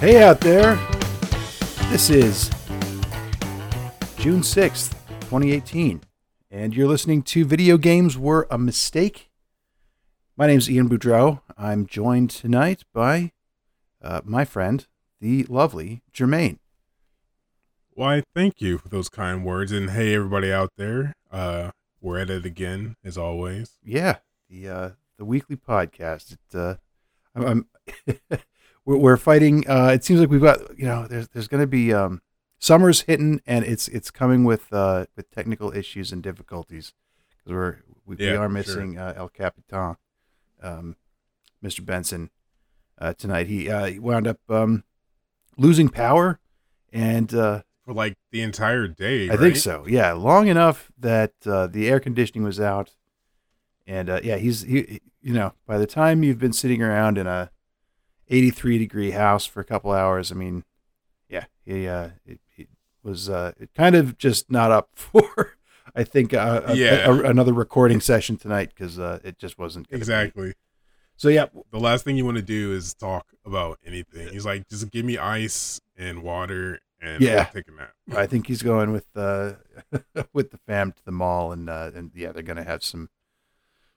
Hey out there. This is June 6th, 2018, and you're listening to Video Games Were a Mistake. My name is Ian Boudreau. I'm joined tonight by uh, my friend, the lovely Jermaine. Why, thank you for those kind words. And hey, everybody out there, uh, we're at it again, as always. Yeah, the uh, the weekly podcast. It, uh, I'm, I'm we're, we're fighting. Uh, it seems like we've got you know there's there's going to be um, summer's hitting and it's it's coming with uh, with technical issues and difficulties because we're we, we Yeah, are sure. missing uh, El Capitan, um, Mr. Benson uh, tonight. He uh, he wound up um, losing power and. Uh, For like the entire day. I think so. Yeah, long enough that uh, the air conditioning was out, and uh, yeah, he's he. You know, by the time you've been sitting around in a 83 degree house for a couple hours, I mean, yeah, he uh, it, it was uh, it kind of just not up for. I think uh, a, Yeah. a- another recording session tonight because uh, it just wasn't gonna be. Exactly. So yeah, The last thing you want to do is talk about anything. He's like, just give me ice and water and Yeah. I'll take a nap. I think he's going with uh, with the fam to the mall, and uh, and yeah, they're gonna have some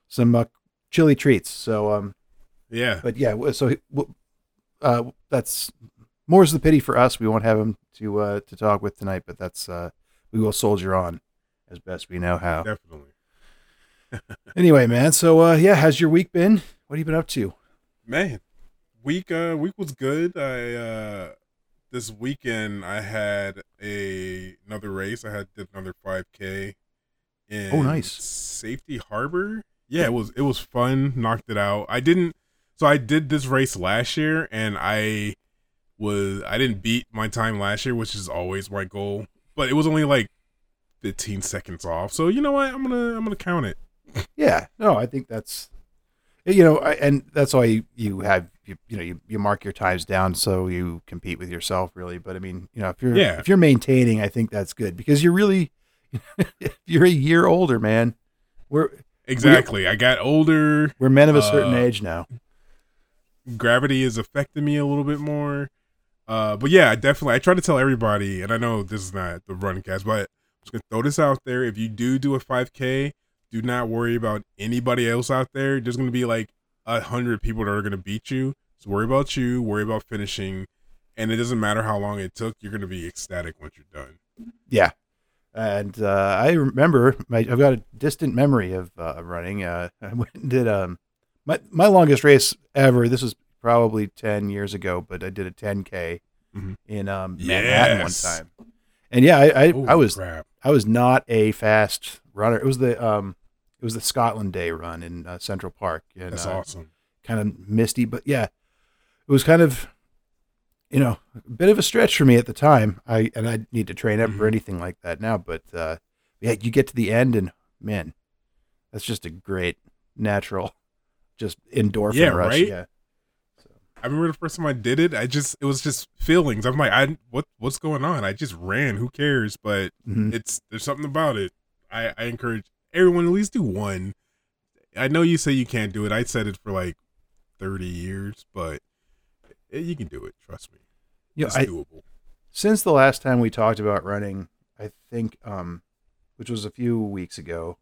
some uh, chili treats. So um, Yeah. but yeah, so uh, that's more's the pity for us. We won't have him to uh, to talk with tonight, but that's uh, we will soldier on as best we know how. Definitely. Anyway, man. So uh, yeah, how's your week been? What have you been up to? Man, week uh week was good. I uh this weekend I had a another race. I had did another 5k in Oh, nice. Safety Harbor. Yeah, it was it was fun. Knocked it out. I didn't so I did this race last year and I was I didn't beat my time last year, which is always my goal. But it was only like 15 seconds off. So you know what? I'm gonna I'm gonna count it. Yeah, no, I think that's you know, I, and that's why you, you have you, you know you, you mark your times down so you compete with yourself really. But I mean, you know, if you're Yeah. if you're maintaining, I think that's good because you're really you're a year older, man. We're Exactly. I got older. we're men of a certain Uh, age now. Gravity is affecting me a little bit more. Uh, but yeah, I definitely I try to tell everybody, and I know this is not the run cast, but I'm just gonna throw this out there. If you do do a 5K, do not worry about anybody else out there. There's gonna be like a hundred people that are gonna beat you. So worry about you, worry about finishing, and it doesn't matter how long it took. You're gonna be ecstatic once you're done. Yeah. And uh, I remember my, I've got a distant memory of uh, running. Uh, I went and did um my my longest race ever. This was probably ten years ago, but I did a 10k Mhm. in um, Manhattan one time. And yeah, I I, I was crap. I was not a fast runner. It was the um it was the Scotland Day run in uh, Central Park. And, That's uh, awesome. kind of misty, but yeah, it was kind of, you know, a bit of a stretch for me at the time. I and I need to train up for Mhm. anything like that now, but uh, yeah, you get to the end and man, that's just a great natural, just endorphin Yeah, rush. right? Yeah, I remember the first time I did it. I just it was just feelings. I'm like, I what what's going on? I just ran. Who cares? But Mhm. it's there's something about it. I, I encourage everyone at least do one. I know you say you can't do it. I said it for like 30 years, but eh, you can do it. Trust me. yeah. It's I, doable. since the last time we talked about running, I think, um, which was a few weeks ago,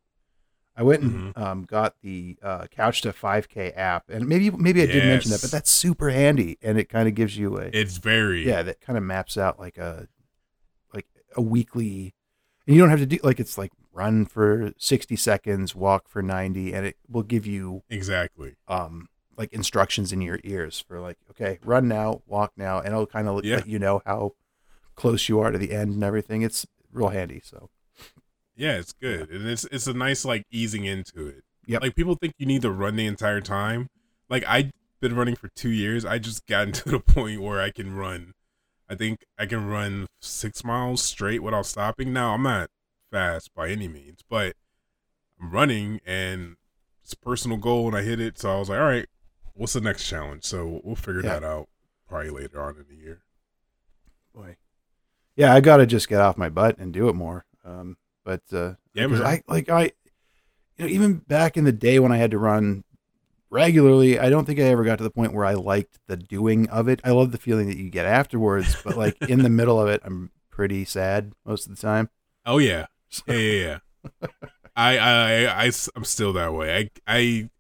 I went and Mm-hmm. um, got the uh, Couch to 5K app, and maybe maybe I did mention that, but that's super handy, and it kind of gives you a It's very yeah that kind of maps out like a like a weekly, and you don't have to do like it's like run for 60 seconds, walk for 90, and it will give you exactly. um like instructions in your ears for like okay run now walk now and it'll kind of Yeah. let you know how close you are to the end and everything it's real handy so Yeah, it's good. And it's it's a nice like easing into it. Yeah, Like people think you need to run the entire time. Like I've been running for two years. I just gotten to the point where I can run. I think I can run six miles straight without stopping. Now I'm not fast by any means, but I'm running and it's a personal goal and I hit it. So I was like, all right, what's the next challenge? So we'll figure Yeah. that out probably later on in the year. boy yeah i gotta just get off my butt and do it more um but uh Yeah, man. i like i you know even back in the day when i had to run regularly. I don't think I ever got to the point where I liked the doing of it. I love the feeling that you get afterwards, but like in the middle of it, I'm pretty sad most of the time. Oh yeah, So- yeah, yeah, yeah. I, I, I, I, am still that way. I, I,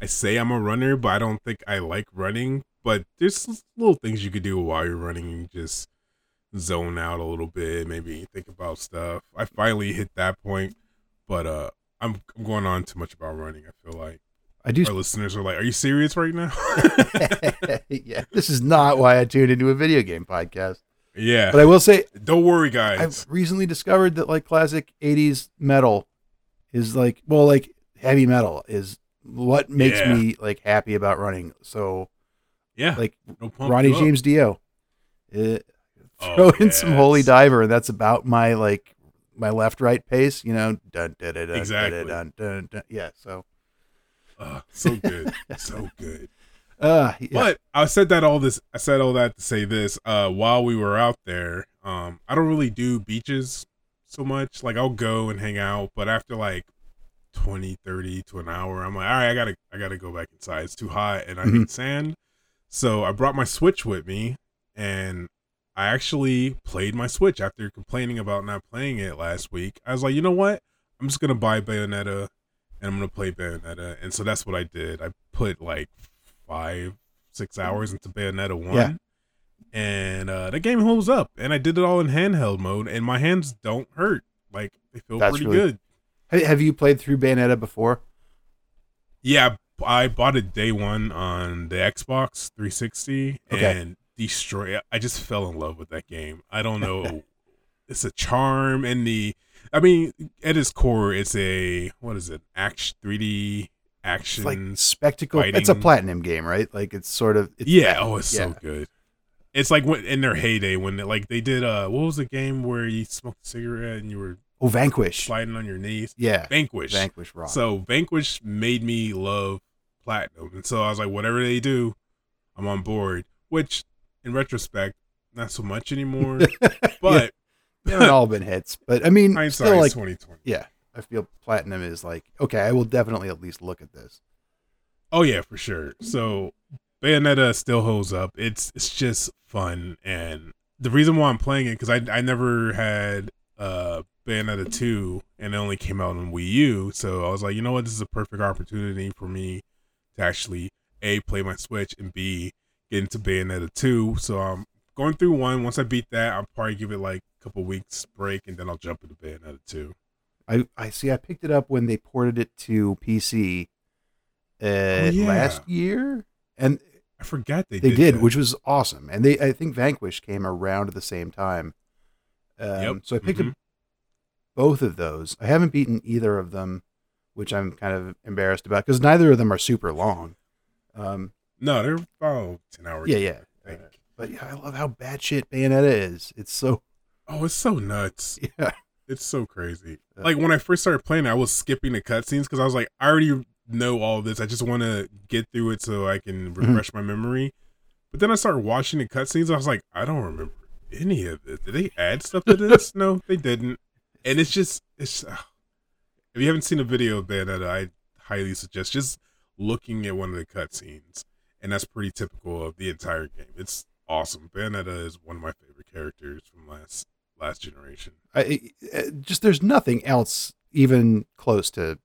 I say I'm a runner, but I don't think I like running. But there's little things you could do while you're running. You just zone out a little bit, maybe think about stuff. I finally hit that point, but uh, I'm, I'm going on too much about running. I feel like I do. our listeners are like, "Are you serious right now?" yeah, this is not why I tuned into a video game podcast. yeah. But I will say, don't worry, guys. I've recently discovered that like classic '80s metal is like, well, like heavy metal is what makes Yeah. me like happy about running. So yeah. like no Ronnie. James Dio, Oh, throw in some Holy. Diver, and that's about my like my left right pace. You know, dun, dun, dun, dun, Exactly. dun, dun, dun. yeah. So, Uh, so good, so good. uh, yeah. But I said that all this I said all that to say this. Uh while we were out there, um, I don't really do beaches so much. Like I'll go and hang out, but after like 20, 30 to an hour, I'm like, all right, I gotta I gotta go back inside. It's too hot and I Mhm. hate sand. So I brought my Switch with me and I actually played my Switch after complaining about not playing it last week. I was like, you know what? I'm just gonna buy Bayonetta and I'm gonna play Bayonetta. And so that's what I did. I put like five, six hours into Bayonetta one. Yeah. And uh the game holds up. And I did it all in handheld mode and my hands don't hurt. Like they feel That's pretty really- good. Have- have you played through Bayonetta before? Yeah, I bought it day one on the Xbox 360 Okay. and destroy. I just fell in love with that game. I don't know. it's a charm and the. I mean, at its core, it's a what is it? Action 3D It's action. like spectacle. It's a platinum game, right? Like it's sort of. It's yeah. that. Oh, it's Yeah. so good. It's like when, in their heyday when they, like they did. Uh, what was the game where you smoked a cigarette and you were Oh, Vanquish. sliding on your knees? Yeah, Vanquish. Vanquish Rock. So Vanquish made me love Platinum, and so I was like, whatever they do, I'm on board. Which, in retrospect, not so much anymore. But they haven't all been hits, but I mean, hindsight still like, 2020. yeah, I feel platinum is like okay. I will definitely at least look at this. Oh yeah, for sure. So Bayonetta still holds up. It's it's just fun, and the reason why I'm playing it because I I never had uh Bayonetta two, and it only came out on Wii U. So I was like, you know what, this is a perfect opportunity for me to actually a play my Switch and b into Bayonetta two. So I'm going through one. Once I beat that, I'll probably give it like a couple weeks break, and then I'll jump into Bayonetta two. I I see. I picked it up when they ported it to PC uh, Oh, yeah. last year, and I forgot they they did, did, which was awesome. And they, I think, Vanquish came around at the same time. Um, Yep. So I picked Mhm. up both of those. I haven't beaten either of them, which I'm kind of embarrassed about because neither of them are super long. Um, no, they're about ten hours. yeah, yeah. I think. But yeah, I love how batshit Bayonetta is. It's so Oh, it's so nuts. yeah. It's so crazy. Uh, Like when I first started playing, I was skipping the cutscenes because I was like, I already know all this. I just want to get through it so I can refresh my memory. But then I started watching the cutscenes. I was like, I don't remember any of this. Did they add stuff to this? no, they didn't. And it's just, it's. Uh, if you haven't seen a video of Bayonetta, I highly suggest just looking at one of the cutscenes, and that's pretty typical of the entire game. It's awesome. Bayonetta is one of my favorite characters from last last generation. I, I- uh, just there's nothing else even close to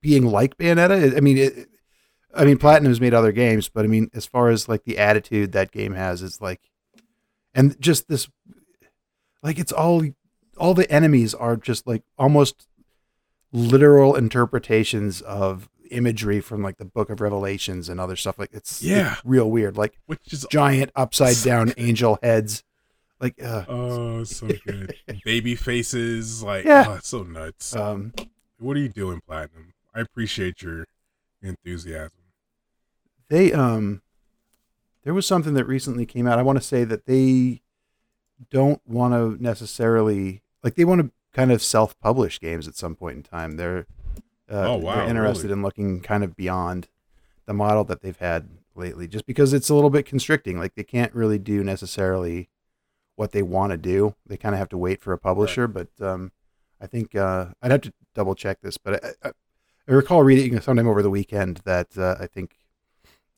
being like Bayonetta. I mean, it, I mean, Platinum's made other games, but I mean, as far as like the attitude that game has, it's like, and just this, like it's all, all the enemies are just like almost literal interpretations of imagery from like the Book of Revelations and other stuff. Like it's, it's Yeah. real weird. Like Which is giant upside down angel heads. Like, uh, Oh, so good. Baby faces, like, Yeah. oh, it's so nuts. um, what are you doing, Platinum? I appreciate your enthusiasm. they um there was something that recently came out i want to say that they don't want to necessarily like they want to kind of self-publish games at some point in time they're uh, Oh, wow, they're interested really? in looking kind of beyond the model that they've had lately just because it's a little bit constricting. Like they can't really do necessarily what they want to do. They kind of have to wait for a publisher but um i think uh i'd have to double check this but I, I, I recall reading sometime over the weekend that uh, I think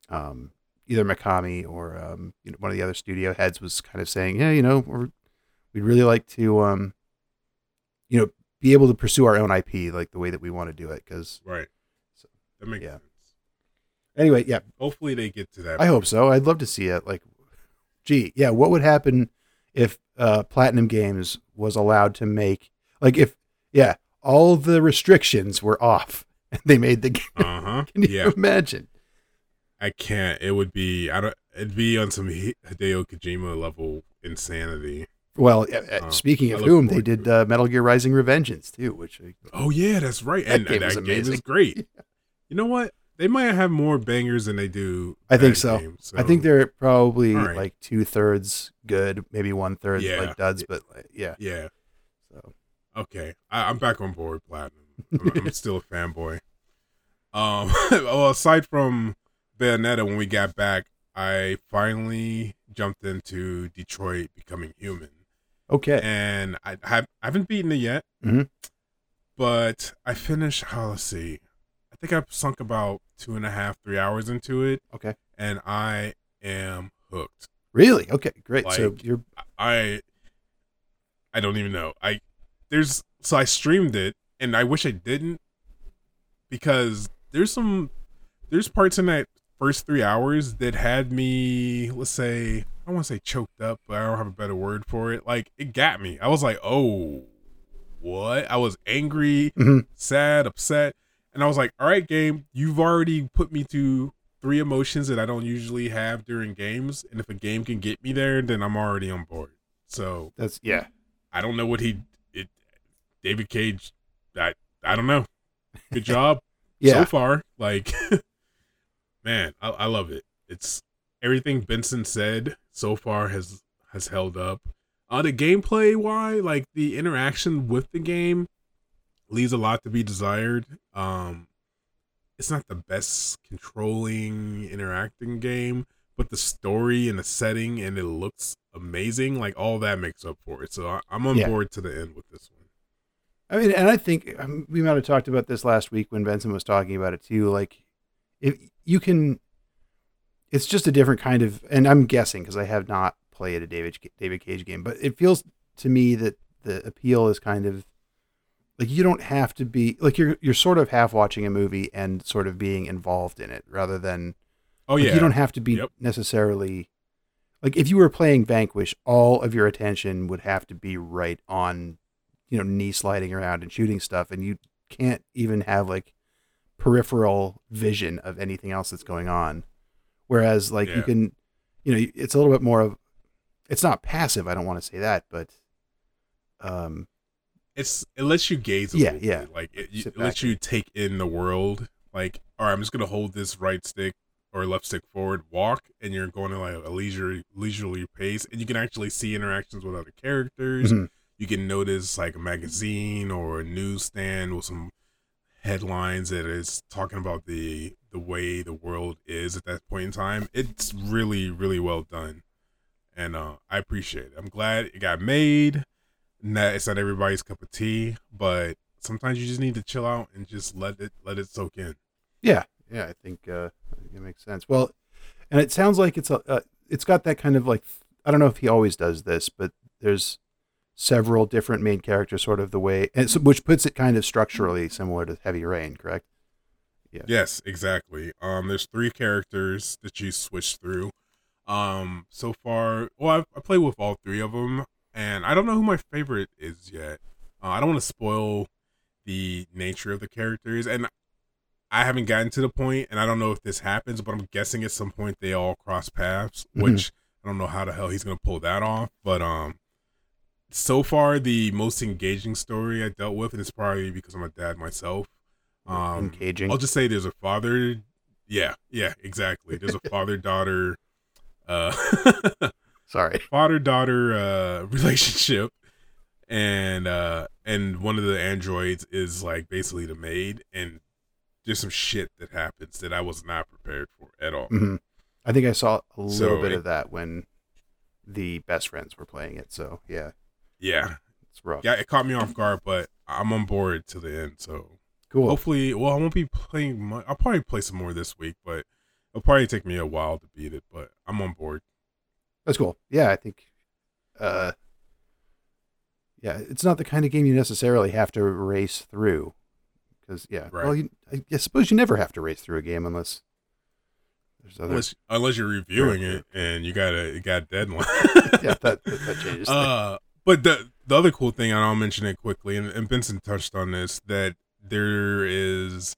um, either Mikami or um, you know, one of the other studio heads was kind of saying, yeah, you know, we're, we'd really like to, um, you know, be able to pursue our own IP like the way that we want to do it. Because Right. So, that makes yeah. sense. anyway, yeah, Hopefully they get to that. I hope so. I'd love to see it. Like, gee, yeah, what would happen if uh, Platinum Games was allowed to make like if yeah, all the restrictions were off and they made the game. Uh huh. Can you Yeah. imagine? I can't. It would be. I don't. It'd be on some Hideo Kojima level insanity. Well, uh, uh, Oh, speaking of whom, they did uh, Metal Gear Rising: Revengeance too, which I, Oh yeah, that's right. That and game that was game is great. You know what? They might have more bangers than they do. I think bad so. I think they're probably right. like two thirds good, maybe one third Yeah. like duds, but uh, yeah. Yeah. So Okay. I, I'm back on board. Platinum. I'm, I'm still a fanboy. Um. Well, aside from Bayonetta, when we got back, I finally jumped into Detroit Becoming Human. Okay, and I, I haven't beaten it yet. Mhm. But I finished. Oh, let's see. I think I've sunk about two and a half, three hours into it, okay, and I am hooked. really okay, great. so you're I I don't even know. I there's so I streamed it, and I wish I didn't because there's some there's parts in that first three hours that had me let's say I don't want to say choked up, but I don't have a better word for it. Like it got me. I was like, oh, what? I was angry, Mhm. sad, upset, and I was like, all right, game, you've already put me to three emotions that I don't usually have during games, and if a game can get me there, then I'm already on board. So that's yeah. I don't know what he it David Cage I I don't know. Good job Yeah, so far. Like man, I, I love it. It's everything Benson said so far has has held up. Uh the gameplay why, like the interaction with the game leaves a lot to be desired. Um it's not the best controlling interacting game, but the story and the setting and it looks amazing. Like all that makes up for it. So I, I'm on Yeah. board to the end with this one. I mean, and I think um, we might have talked about this last week when Benson was talking about it too. Like, if you can, it's just a different kind of, and I'm guessing because I have not played a David David Cage game, but it feels to me that the appeal is kind of like you don't have to be like you're you're sort of half watching a movie and sort of being involved in it rather than Oh like, yeah, you don't have to be Yep. necessarily like if you were playing Vanquish, all of your attention would have to be right on, you know, knee sliding around and shooting stuff, and you can't even have like peripheral vision of anything else that's going on. Whereas, like you can, you know, it's a little bit more of, it's not passive. I don't want to say that, but, um, it's it lets you gaze. A Yeah, yeah. bit. Like it, you- it lets you take in the world. Like, all right, I'm just gonna hold this right stick or left stick forward, walk, and you're going at like a leisure leisurely pace, and you can actually see interactions with other characters. mhm. You can notice like a magazine or a newsstand with some headlines that is talking about the the way the world is at that point in time. It's really really well done, and uh, I appreciate it. I'm glad it got made. Not it's not everybody's cup of tea, but sometimes you just need to chill out and just let it let it soak in. yeah, yeah, I think, uh, it makes sense. Well, and it sounds like it's a, uh, it's got that kind of like, I don't know if he always does this, but there's several different main characters, sort of the way, and so, which puts it kind of structurally similar to Heavy Rain, correct? Yeah. Yes, exactly. Um, there's three characters that you switch through. Um, so far, well, I've, I played with all three of them, and I don't know who my favorite is yet. Uh, I don't want to spoil the nature of the characters, and I haven't gotten to the point, and I don't know if this happens, but I'm guessing at some point they all cross paths, Mhm. which I don't know how the hell he's gonna pull that off. But um, so far the most engaging story I dealt with, and it's probably because I'm a dad myself. Um, Engaging. I'll just say there's a father. Yeah, yeah, exactly. There's a father daughter, uh, Sorry. father daughter uh relationship, and uh, and one of the androids is like basically the maid, and there's some shit that happens that I was not prepared for at all. hmm I think I saw a little So bit it- of that when the best friends were playing it. So yeah, Yeah, it's rough. yeah, it caught me off guard, but I'm on board to the end. So Cool. Hopefully, well, I won't be playing. Much. I'll probably play some more this week, but it'll probably take me a while to beat it. But I'm on board. That's cool. Yeah, I think. Uh, yeah, it's not the kind of game you necessarily have to race through, because yeah, Right. well, you, I, I suppose you never have to race through a game unless there's other. Unless, unless you're reviewing it and you got a you got a deadline. yeah, that that changes. Uh, but the the other cool thing, and I'll mention it quickly, and, and Benson touched on this, that there is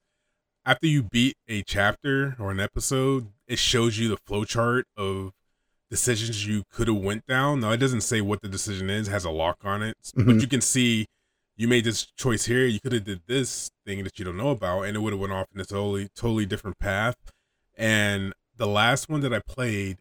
after you beat a chapter or an episode, it shows you the flowchart of decisions you could have went down. Now it doesn't say what the decision is; has a lock on it, but Mhm. you can see you made this choice here. You could have did this thing that you don't know about, and it would have went off in a totally totally different path. And the last one that I played,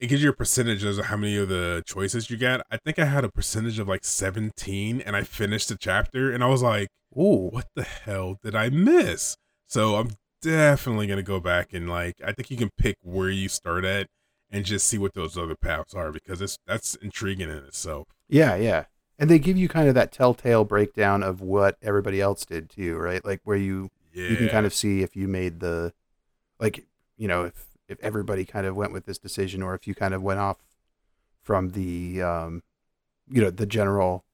it gives you a percentage of how many of the choices you get. I think I had a percentage of like 17 and I finished the chapter and I was like, Ooh, what the hell did I miss? So I'm definitely going to go back and like, I think you can pick where you start at and just see what those other paths are because it's that's intriguing in itself. yeah, yeah, and they give you kind of that telltale breakdown of what everybody else did too, right? Like where you Yeah. you can kind of see if you made the, like you know if if everybody kind of went with this decision or if you kind of went off from the um, you know the general.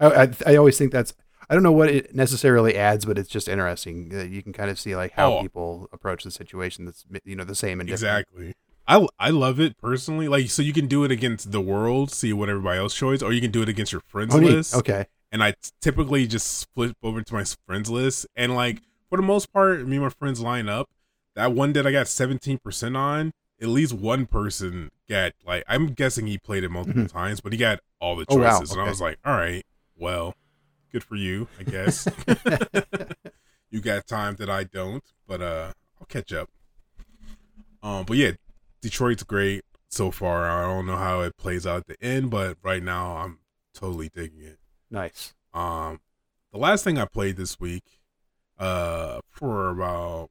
I I, I always think that's I don't know what it necessarily adds, but it's just interesting. You can kind of see like how Oh. people approach the situation that's you know the same and different. Exactly. I I love it personally. Like so you can do it against the world, see what everybody else chose, or you can do it against your friends Oh, neat. list. Okay. and I typically just flip over to my friends list. And like for the most part, me and my friends line up. That one that I got seventeen percent on, at least one person got like I'm guessing he played it multiple times, but he got all the choices, Oh, wow. choices. And I was like, all right, well, good for you, I guess. you got time that I don't, but uh I'll catch up. Um but yeah, Detroit's great so far. I don't know how it plays out at the end, but right now I'm totally digging it. Nice. Um, the last thing I played this week, uh, for about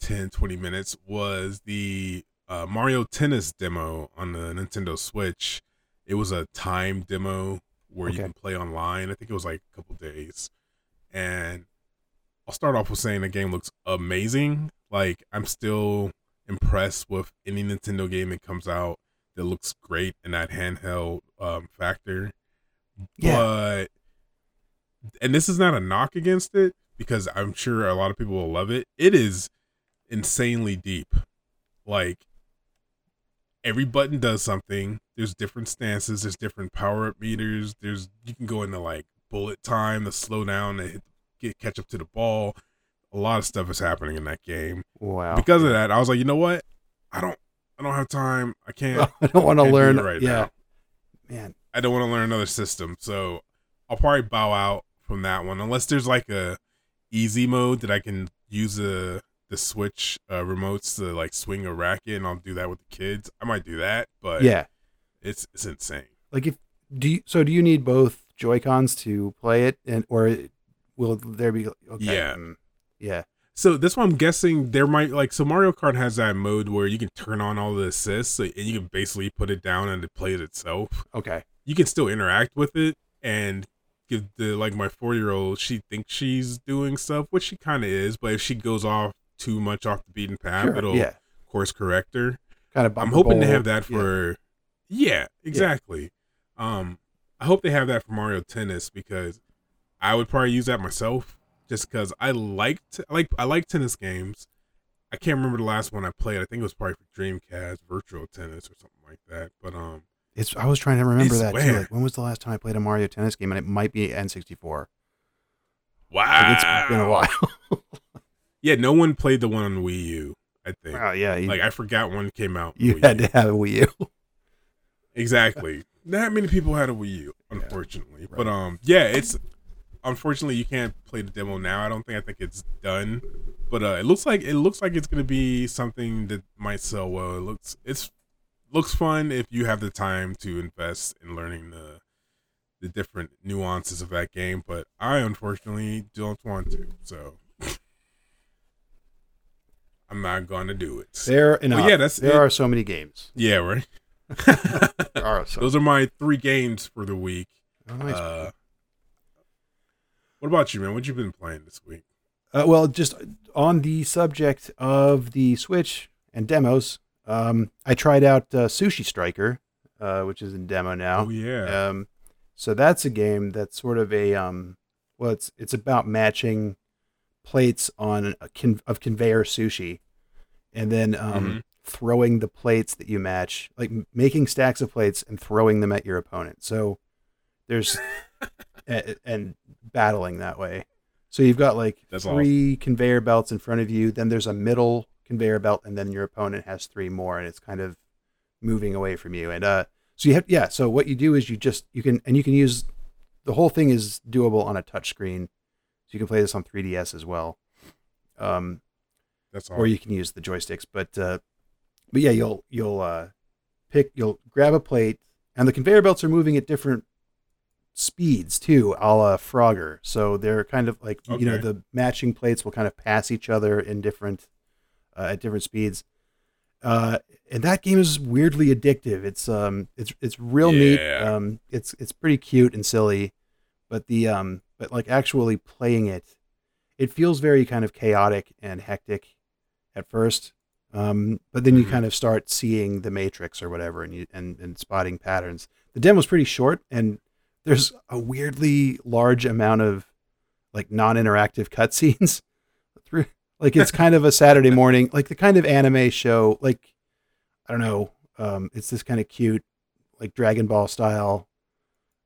10, 20 minutes was the uh, Mario Tennis demo on the Nintendo Switch. It was a time demo where you can play online. I think it was like a couple days. And I'll start off with saying the game looks amazing. Like, I'm still impressed with any Nintendo game that comes out that looks great in that handheld um, factor Yeah. but and this is not a knock against it because I'm sure a lot of people will love it. It is insanely deep. Like every button does something. There's different stances, there's different power up meters. There's you can go into like bullet time the slow down to hit, get catch up to the ball. A lot of stuff is happening in that game. Wow. Because of that, I was like, you know what? I don't I don't have time. I can't I don't want to learn right yeah. now. Man. I don't want to learn another system, so I'll probably bow out from that one unless there's like a easy mode that I can use the the Switch uh, remotes to like swing a racket, and I'll do that with the kids. I might do that, but Yeah. it's it's insane. Like if do you, so do you need both Joy Cons to play it and or will there be okay. Yeah. mm, Yeah. So this one, I'm guessing there might like so Mario Kart has that mode where you can turn on all the assists, so, and you can basically put it down and it plays itself. Okay. you can still interact with it and give the like my four year old she thinks she's doing stuff which she kind of is but if she goes off too much off the beaten path Sure. it'll Yeah. course correct her Kind of i'm hoping to have that for yeah, exactly um i hope they have that for mario tennis because i would probably use that myself just because i liked I like i like tennis games i can't remember the last one i played i think it was probably for dreamcast Virtua Tennis or something like that but um It's I was trying to remember that too. Like when was the last time I played a Mario Tennis game and it might be N64. wow Like, it's been a while. Yeah, no one played the one on Wii U. I think. wow, yeah. You, Like I forgot one came out. you Wii had U. to have a Wii U. exactly. Not many people had a Wii U, unfortunately. But Right. um, yeah, it's unfortunately you can't play the demo now. I don't think. I think it's done. But uh, it looks like it looks like it's gonna be something that might sell well. It looks it's looks fun if you have the time to invest in learning the the different nuances of that game. But I unfortunately don't want to. So. I'm not gonna do it. Fair enough. yeah, that's there it. are so many games. Yeah, right. Are so. Those are my three games for the week. oh, nice. Uh, what What about you, man? What you been playing this week? Uh, well, just on the subject of the Switch and demos, um, I tried out uh, Sushi Striker, uh, which is in demo now. Oh yeah. Um, so that's a game that's sort of a um, well, it's it's about matching plates on a con- of conveyor sushi, and then um, Mhm. throwing the plates that you match, like making stacks of plates and throwing them at your opponent. So there's a- and battling that way. So you've got like That's three conveyor belts in front of you. Then there's a middle conveyor belt, and then your opponent has three more, and it's kind of moving away from you. And uh, so you have yeah. So what you do is you just you can and you can use the whole thing is doable on a touch screen, you can play this on 3ds as well. Um, That's all. or you can use the joysticks. But uh, but yeah, you'll you'll uh, pick you'll grab a plate, and the conveyor belts are moving at different speeds too, a la Frogger. So they're kind of like you know the matching plates will kind of pass each other in different uh, at different speeds. Uh, and that game is weirdly addictive. It's um it's it's real neat. Um, it's it's pretty cute and silly, but the um but like actually playing it, it feels very kind of chaotic and hectic at first. Um, but then you Mhm. kind of start seeing the matrix or whatever, and you and, and spotting patterns. The demo's pretty short, and there's a weirdly large amount of like non-interactive cutscenes through. Like it's kind of a Saturday morning, like the kind of anime show. Like I don't know, um, it's this kind of cute, like Dragon Ball style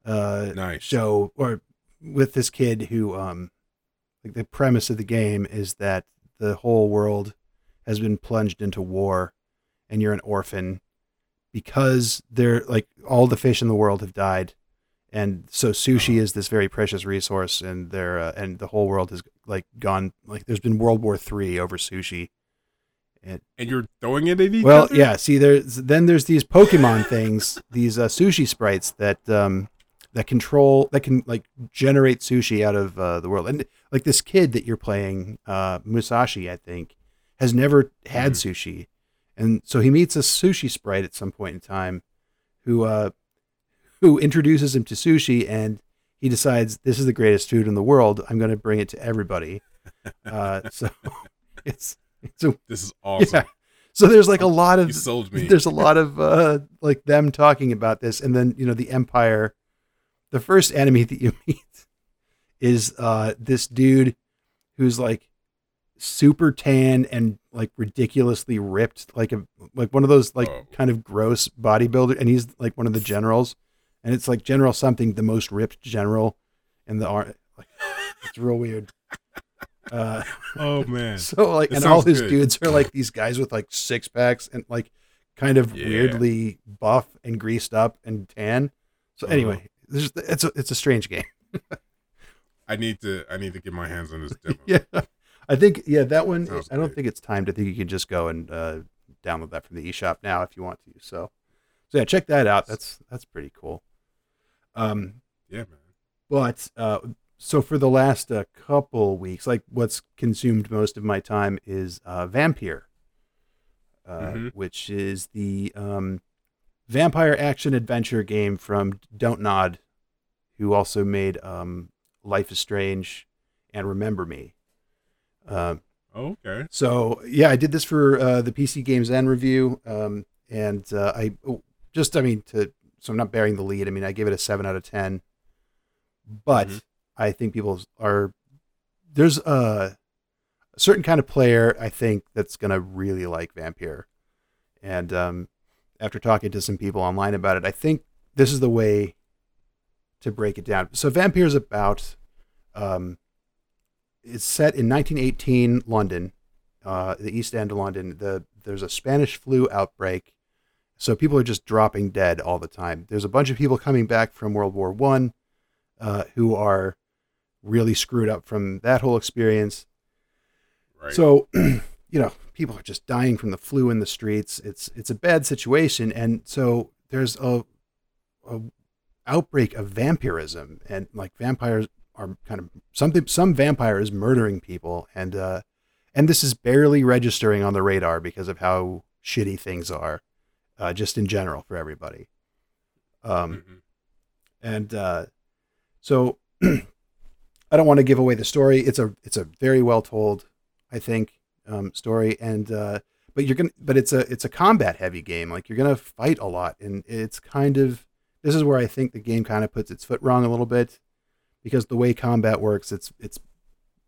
uh, nice. show or with this kid who um like the premise of the game is that the whole world has been plunged into war and you're an orphan because they're like all the fish in the world have died and so sushi is this very precious resource and they're uh, and the whole world has like gone like there's been world war 3 over sushi And you're throwing it at each well, other? yeah. See, there's then there's these Pokemon things, these uh, sushi sprites that um, that control that can like generate sushi out of uh, the world, and like this kid that you're playing, uh, Musashi, I think, has never had Mhm. sushi, and so he meets a sushi sprite at some point in time, who uh, who introduces him to sushi, and he decides this is the greatest food in the world. I'm going to bring it to everybody. Uh, so it's it's a This is awesome. yeah. So there's like a lot of You sold me. there's a lot of uh like them talking about this and then you know the empire the first enemy that you meet is uh this dude who's like super tan and like ridiculously ripped like a like one of those like Oh. kind of gross bodybuilder and he's like one of the generals and it's like general something the most ripped general in the like it's real weird uh Oh man. so like, It and all his good. dudes are like these guys with like six packs and like kind of Yeah. weirdly buff and greased up and tan. So Uh-huh. anyway, there's, it's a it's a strange game. I need to I need to get my hands on this demo. yeah, I think yeah that one. Sounds I don't think it's timed. I think you can just go and uh, download that from the eShop now if you want to. So, so yeah, check that out. That's that's pretty cool. Um, Yeah, man. But uh, so for the last uh, couple weeks, like what's consumed most of my time is uh, Vampyr, uh, Mhm. which is the um, vampire action adventure game from Dontnod, who also made um, Life is Strange and Remember Me. Um, Oh, okay. so yeah, I did this for uh, the PCGamesN review, um, and uh, I oh, just I mean to so I'm not bearing the lead. I mean I gave it a seven out of ten, but Mhm. I think people are there's a, a certain kind of player I think that's gonna really like Vampyr, and um, after talking to some people online about it, I think this is the way to break it down. So Vampyr is about um, it's set in 1918 London, uh, the East End of London. The there's a Spanish flu outbreak, so people are just dropping dead all the time. There's a bunch of people coming back from World War One, uh, who are really screwed up from that whole experience. Right. So, you know, people are just dying from the flu in the streets. It's it's a bad situation, and so there's a, a outbreak of vampirism, and like vampires are kind of something. Some vampire is murdering people, and uh, and this is barely registering on the radar because of how shitty things are, uh, just in general for everybody. Um, Mhm. and uh, so I don't want to give away the story. It's a it's a very well told, I think, um, story, and uh, but you're gonna but it's a it's a combat heavy game. Like you're gonna fight a lot, and it's kind of this is where I think the game kind of puts its foot wrong a little bit because the way combat works, it's it's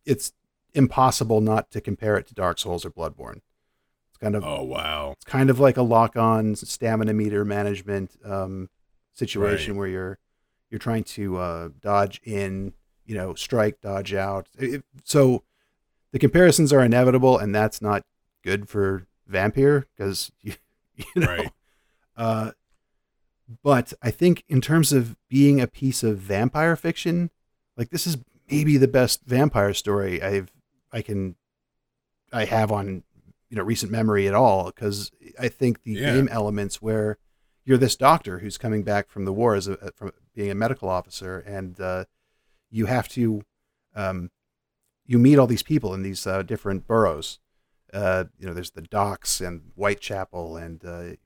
it's impossible not to compare it to Dark Souls or Bloodborne. It's kind of Oh wow. it's kind of like a lock-on stamina meter management um, situation Right. where you're you're trying to uh, dodge in, you know, strike, dodge out. It- so the comparisons are inevitable, and that's not good for Vampyr because you, you know. Right. Uh, but I think in terms of being a piece of vampire fiction, like this is maybe the best vampire story I've I can I have on you know recent memory at all because I think the Yeah. game elements where you're this doctor who's coming back from the war as a, from being a medical officer and uh, you have to um, you meet all these people in these uh, different boroughs. Uh, you know there's the docks and Whitechapel and uh,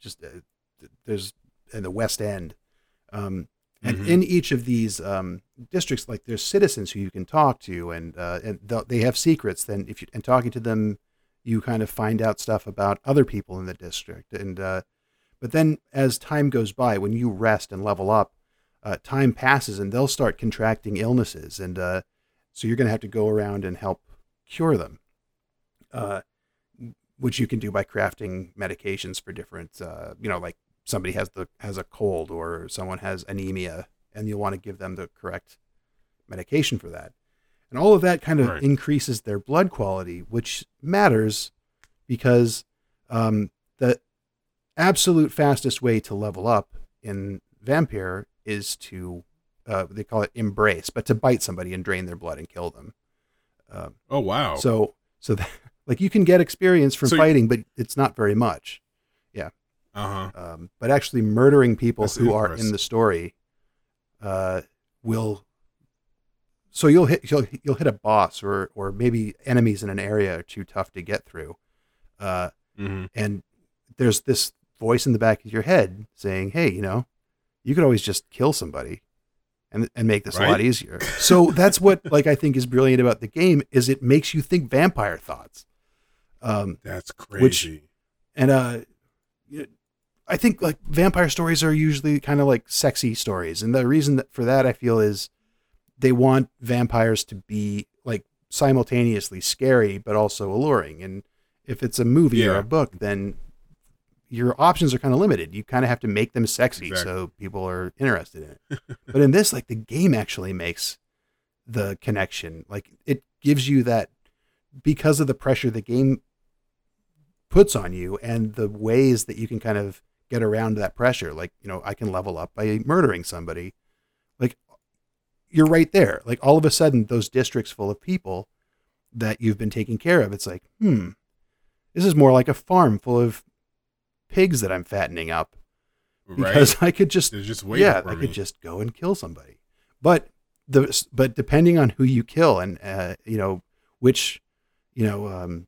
just uh, there's in the West End. Um, and Mhm. in each of these um, districts like there's citizens who you can talk to and uh, and they have secrets. Then if you and talking to them you kind of find out stuff about other people in the district. And uh, but then as time goes by when you rest and level up uh, time passes and they'll start contracting illnesses. And uh, so you're going to have to go around and help cure them uh, which you can do by crafting medications for different uh, you know like somebody has the has a cold or someone has anemia and you'll want to give them the correct medication for that and all of that kind of Right. increases their blood quality which matters because um, the absolute fastest way to level up in Vampyr is to uh, they call it embrace but to bite somebody and drain their blood and kill them um, Oh wow. so so that, like you can get experience from So you- fighting but it's not very much Yeah. uh huh. um, but actually murdering people That's who are in the story uh, will so you'll hit you'll, you'll hit a boss or or maybe enemies in an area are too tough to get through uh, hmm and there's this voice in the back of your head saying hey you know you could always just kill somebody and, and make this a lot easier. So that's what like i think is brilliant about the game is it makes you think vampire thoughts. Um, That's Which- crazy. and uh i think like vampire stories are usually kind of like sexy stories. And the reason that, for that i feel is they want vampires to be like simultaneously scary but also alluring. And if it's a movie or a book then your options are kind of limited. You kind of have to make them sexy Exactly. so people are interested in it. But in this like the game actually makes the connection. Like it gives you that because of the pressure the game puts on you and the ways that you can kind of get around that pressure like you know i can level up by murdering somebody. Like you're right there. Like all of a sudden those districts full of people that you've been taking care of it's like hmm this is more like a farm full of pigs that i'm fattening up because i could just just yeah, I me. could just go and kill somebody. But the but depending on who you kill and uh, you know which you know um,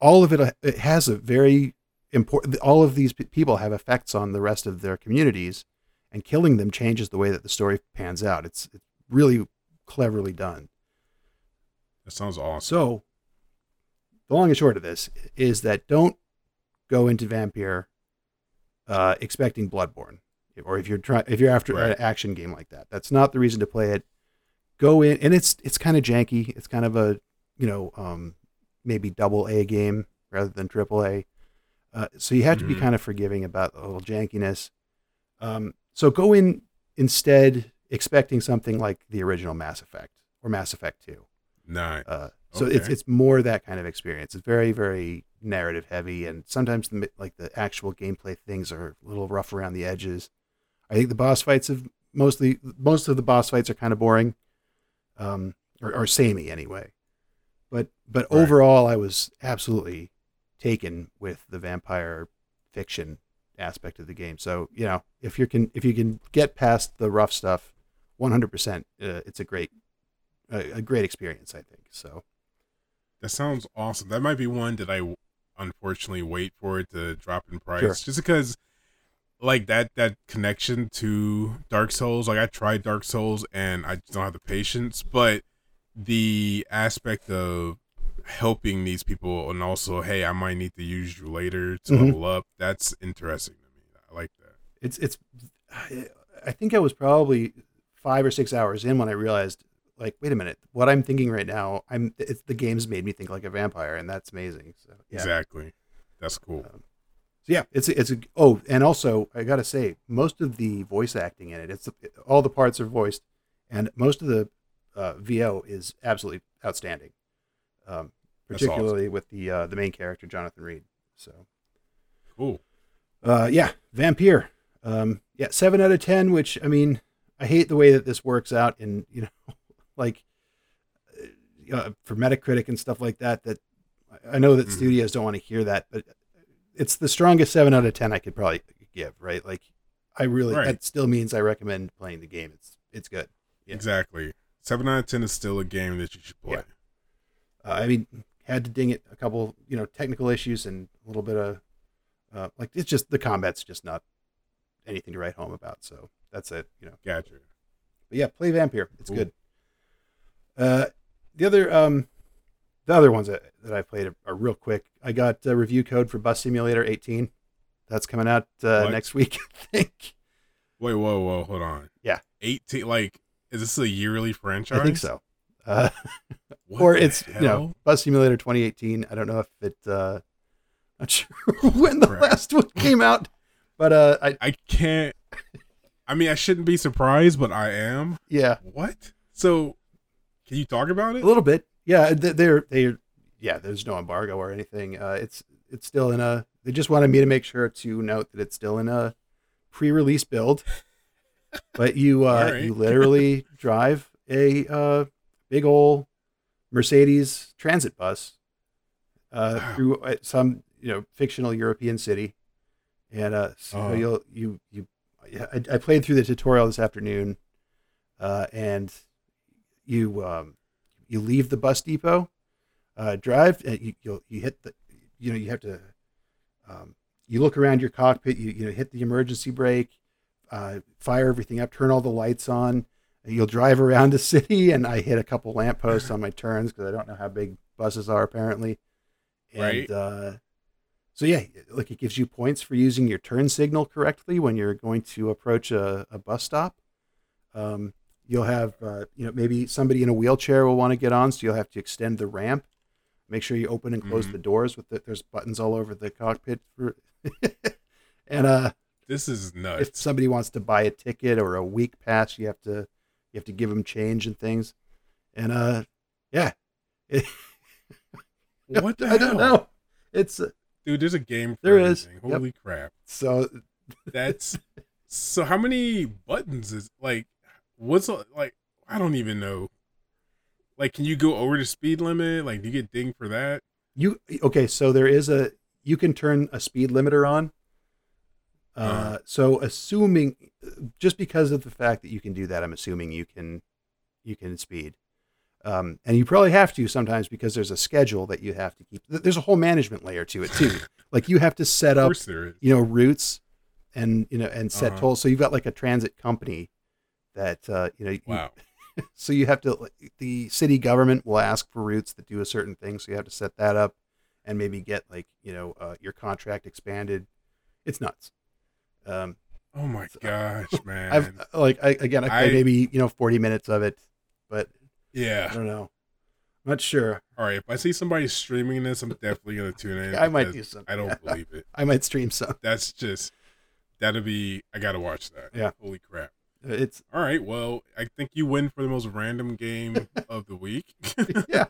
all of it it has a very important. All of these people have effects on the rest of their communities, and killing them changes the way that the story pans out. It's it's really cleverly done. That sounds awesome. So, the long and short of this is that don't go into Vampyr uh, expecting Bloodborne, or if you're trying, if you're after Right. an action game like that, that's not the reason to play it. Go in, and it's it's kind of janky. It's kind of a you know um, maybe double A game rather than triple A. Uh, so you have to be Mhm. kind of forgiving about the little jankiness. Um, so go in instead expecting something like the original Mass Effect or Mass Effect Two. Nice. Uh, so it's it's more that kind of experience. It's very very narrative heavy, and sometimes the, like the actual gameplay things are a little rough around the edges. I think the boss fights have mostly most of the boss fights are kind of boring, um, or, or samey anyway. But but Right. overall, I was absolutely taken with the vampire fiction aspect of the game. So you know if you can if you can get past the rough stuff, one hundred percent, uh, it's a great a, a great experience. I think so. That sounds awesome. That might be one that I unfortunately wait for it to drop in price, Sure. just because like that that connection to Dark Souls. Like I tried Dark Souls and I just don't have the patience, but the aspect of helping these people and also hey i might need to use you later to Mhm. level up that's interesting to me i like that It's it's. I think I was probably five or six hours in when I realized, like, wait a minute, what I'm thinking right now, I'm it's the game's made me think like a vampire, and that's amazing. So yeah. exactly that's cool So yeah, it's a, it's a oh, and also I gotta say, most of the voice acting in it, it's all the parts are voiced, and most of the uh, VO is absolutely outstanding, um, particularly with the uh, the main character Jonathan Reid. So cool uh, yeah, Vampyr, um, yeah, seven out of ten. Which I mean, I hate the way that this works out, in you know, like uh, for Metacritic and stuff like that. That I know that Mhm. studios don't want to hear that, but it's the strongest seven out of ten I could probably give. Right? Like, I really Right. that still means I recommend playing the game. It's it's good. Yeah. exactly seven out of ten is still a game that you should play Yeah. Uh, I mean, had to ding it a couple, you know, technical issues and a little bit of uh, like it's just the combat's just not anything to write home about. So that's it, you know. gotcha But yeah, play Vampyr. It's good. Uh, the other um, the other ones that, that I played are, are real quick. I got a review code for Bus Simulator 18. That's coming out uh, next week, I think. wait whoa whoa hold on Yeah. 18 like is this a yearly franchise I think so. Uh, or it's you know? Bus Simulator 2018. I don't know if it. Uh, not sure when the Crap. last one came out, but uh, I i can't i mean i shouldn't be surprised but i am yeah, what so can you talk about it? a little bit. Yeah, they're they're yeah. There's no embargo or anything. Uh, it's it's still in a. They just wanted me to make sure to note that it's still in a pre-release build. But you uh, Alright. you literally drive a uh, big old Mercedes transit bus uh, Wow. through uh, some you know fictional European city, and uh, so Uh-huh. you'll you you. yeah, I, I played through the tutorial this afternoon, uh, and you um, you leave the bus depot, uh, drive, and you you'll, you hit the you know you have to um, you look around your cockpit, you you know hit the emergency brake, uh, fire everything up, turn all the lights on. You'll drive around the city, and I hit a couple lampposts on my turns because I don't know how big buses are apparently. And Right. uh, so yeah, like it gives you points for using your turn signal correctly when you're going to approach a, a bus stop. Um, you'll have uh, you know maybe somebody in a wheelchair will want to get on, so you'll have to extend the ramp. Make sure you open and close Mhm. the doors with the, there's buttons all over the cockpit for. and uh, this is nuts. if somebody wants to buy a ticket or a week pass, you have to you have to give them change and things. And uh, yeah, what the I don't hell? know. It's uh, dude there's a game for There is. everything. Yep. holy crap so That's so. How many buttons is like? What's like? I don't even know. Like, can you go over the speed limit? Like, do you get dinged for that? You okay? So there is a you can turn a speed limiter on. Uh, Uh. so assuming just because of the fact that you can do that, I'm assuming you can you can speed. Um, and you probably have to sometimes because there's a schedule that you have to keep. There's a whole management layer to it too. like you have to set up, course there is. you know, routes and you know and set Uh-huh. tolls. So you've got like a transit company that uh, you know. you- so you have to the city government will ask for routes that do a certain thing so you have to set that up and maybe get like you know uh, your contract expanded it's nuts um Oh my gosh, man. i've like I, again i played I- maybe you know 40 minutes of it but yeah, i don't know I'm not sure All right. If I see somebody streaming this, I'm definitely gonna tune in. i might do something I don't yeah. believe it. i might stream some That's just that'll be. I gotta watch that. Yeah. Holy crap. It's All right. Well, I think you win for the most random game of the week. yeah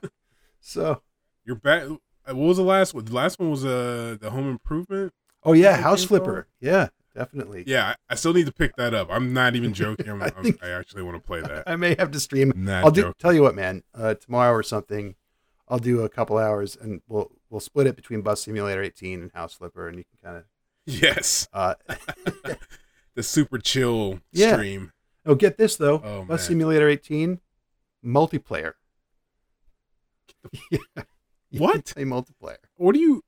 so You're back. uh, What was the last one? The last one was uh the Home Improvement. oh yeah house flipper yeah definitely Yeah, I, still need to pick that up. I'm not even joking. I think- I actually want to play that. i may have to stream Not I'll do. Tell you what, man. Uh, tomorrow or something, I'll do a couple hours, and we'll we'll split it between Bus Simulator 18 and House Flipper, and you can kind of. Yes, Uh, the super chill Yeah. stream. oh, get this though. Oh, Bus man. Simulator 18, multiplayer. yeah. What? Play multiplayer. What do you?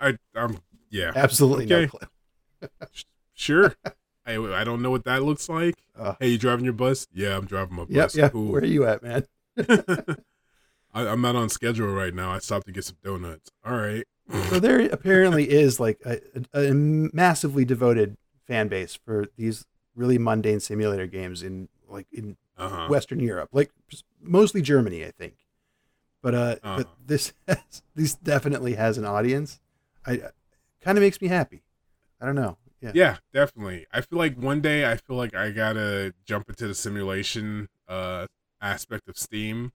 I I'm yeah. Absolutely no Okay. clue. sure. I I don't know what that looks like. Uh, Hey, you driving your bus? Yeah, I'm driving my yep, bus. yeah. Cool. Where are you at, man? I, I'm not on schedule right now. I stopped to get some donuts. All right. so there apparently is like a, a, a massively devoted fan base for these really mundane simulator games in like in Uh-huh. Western Europe, like mostly Germany, I think. But uh, Uh-huh. but this has, this definitely has an audience. I kind of makes me happy. I don't know. Yeah. Yeah, definitely. I feel like one day I feel like I gotta jump into the simulation uh aspect of Steam,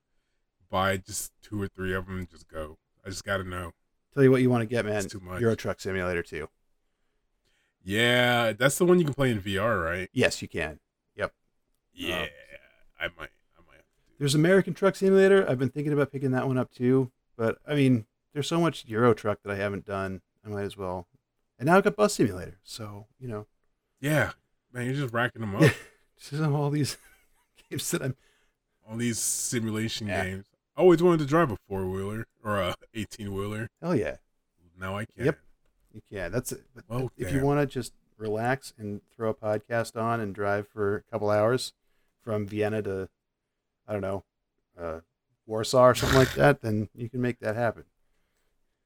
buy just two or three of them, and just go. I just gotta know. Tell you what you want to get, man. It's too much. Euro Truck Simulator 2. Yeah, that's the one you can play in VR, right? Yes, you can. Yep. Yeah, um, I might. I might. Have to do There's American Truck Simulator. I've been thinking about picking that one up too. But I mean, there's so much Euro Truck that I haven't done. I might as well. And now I've got Bus Simulator. So, you know, Yeah, man, you're just racking them up. Just all these games that I'm. All these simulation Yeah. games. I always wanted to drive a four wheeler or a eighteen wheeler. Hell yeah. Now I can. Yep. You can. That's it. Oh, if you want to just relax and throw a podcast on and drive for a couple hours from Vienna to, I don't know, uh, Warsaw or something like that, then you can make that happen.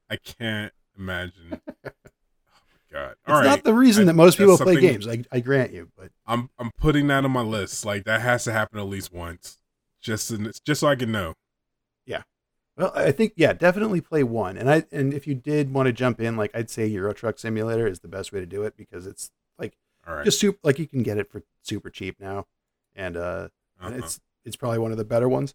I can't imagine. oh my god! It's All right, not the reason I- that most people play games. I, I grant you, but I'm I'm putting that on my list. Like that has to happen at least once, just in, just so I can know. Well, I think yeah, definitely play one. And I and if you did want to jump in, like I'd say Euro Truck Simulator is the best way to do it because it's like right, just super like you can get it for super cheap now, and uh, Uh-huh. it's it's probably one of the better ones.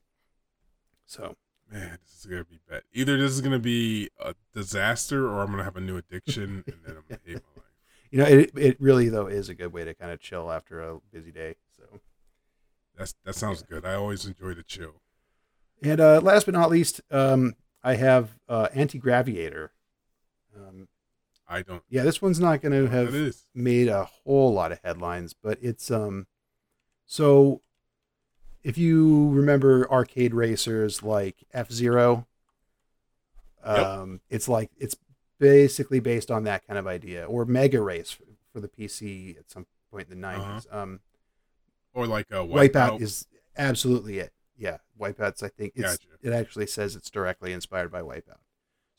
So man, this is gonna be bad. Either this is gonna be a disaster, or I'm gonna have a new addiction, and then I'm gonna hate my life. you know, it it really though is a good way to kind of chill after a busy day. So That's that sounds good. I always enjoy the chill. And uh, last but not least, um, I have uh, Antigraviator. Um, I don't. yeah, this one's not going to have made a whole lot of headlines, but it's um so if you remember arcade racers like F Zero, Yep. um, it's like it's basically based on that kind of idea, or Mega Race for, for the PC at some point in the 90s Um, Or like a Wipeout, wipeout. is absolutely it. Yeah, Wipeouts. I think it's Gotcha. it actually says it's directly inspired by Wipeout.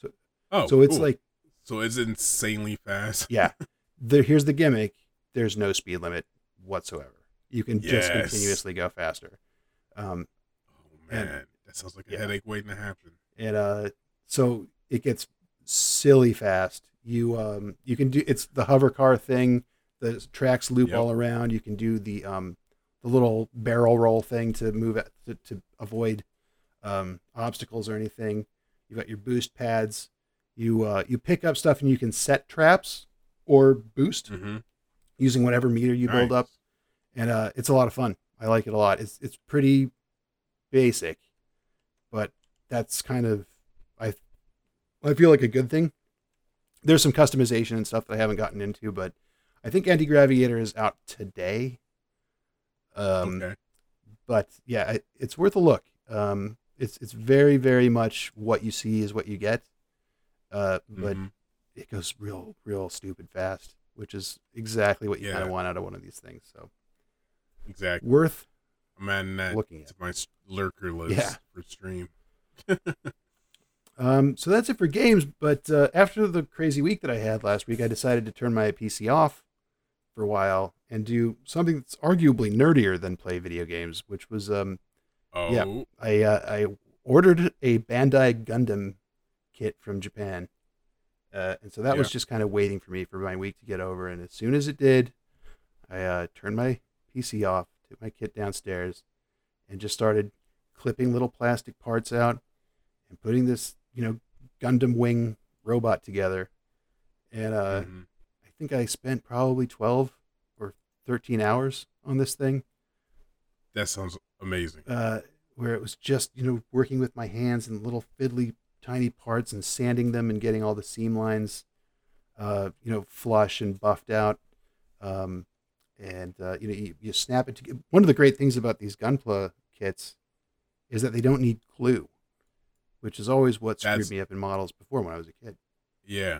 So, oh, so it's cool. like so it's insanely fast. yeah there, here's the gimmick there's no speed limit whatsoever you can just continuously go faster um, Oh And- man, that sounds like a yeah. headache waiting to happen. and uh, so it gets silly fast you um, you can do it's the hover car thing the tracks loop Yep. all around you can do the um, the little barrel roll thing to move it to, to avoid um, obstacles or anything You've got your boost pads you uh, you pick up stuff and you can set traps or boost Mm-hmm. using whatever meter you build up and uh, it's a lot of fun. I like it a lot. It's it's pretty basic, but that's kind of I I feel like a good thing. There's some customization and stuff that I haven't gotten into, but I think Antigraviator is out today. Um, okay. but yeah, it, it's worth a look. Um, it's it's very very much what you see is what you get. Uh, but Mhm. it goes real real stupid fast, which is exactly what you kind of want out of one of these things. So exactly. worth I'm adding that looking at. my lurker list Yeah. for stream. Um, so that's it for games. But uh, after the crazy week that I had last week, I decided to turn my PC off for a while and do something that's arguably nerdier than play video games, which was um, Oh, Yeah. I uh, I ordered a Bandai Gundam kit from Japan, uh, and so that was just kind of waiting for me for my week to get over. And as soon as it did, I uh, turned my PC off, took my kit downstairs, and just started clipping little plastic parts out and putting this you know Gundam wing robot together. And uh, Mhm. I think I spent probably twelve or thirteen hours on this thing. That sounds amazing. uh, where it was just you know working with my hands and little fiddly tiny parts and sanding them and getting all the seam lines uh, you know flush and buffed out. Um, and uh, you know you, you snap it to one of the great things about these gunpla kits is that they don't need glue which is always what screwed That's- me up in models before when i was a kid. Yeah,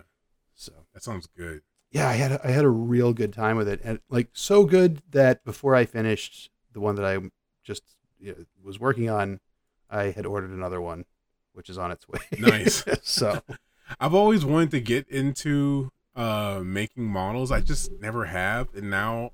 so. That sounds good. Yeah, I had a, I had a real good time with it, and like so good that before I finished the one that I just you know, was working on, I had ordered another one, which is on its way. Nice. so I've always wanted to get into uh making models. I just never have, and now,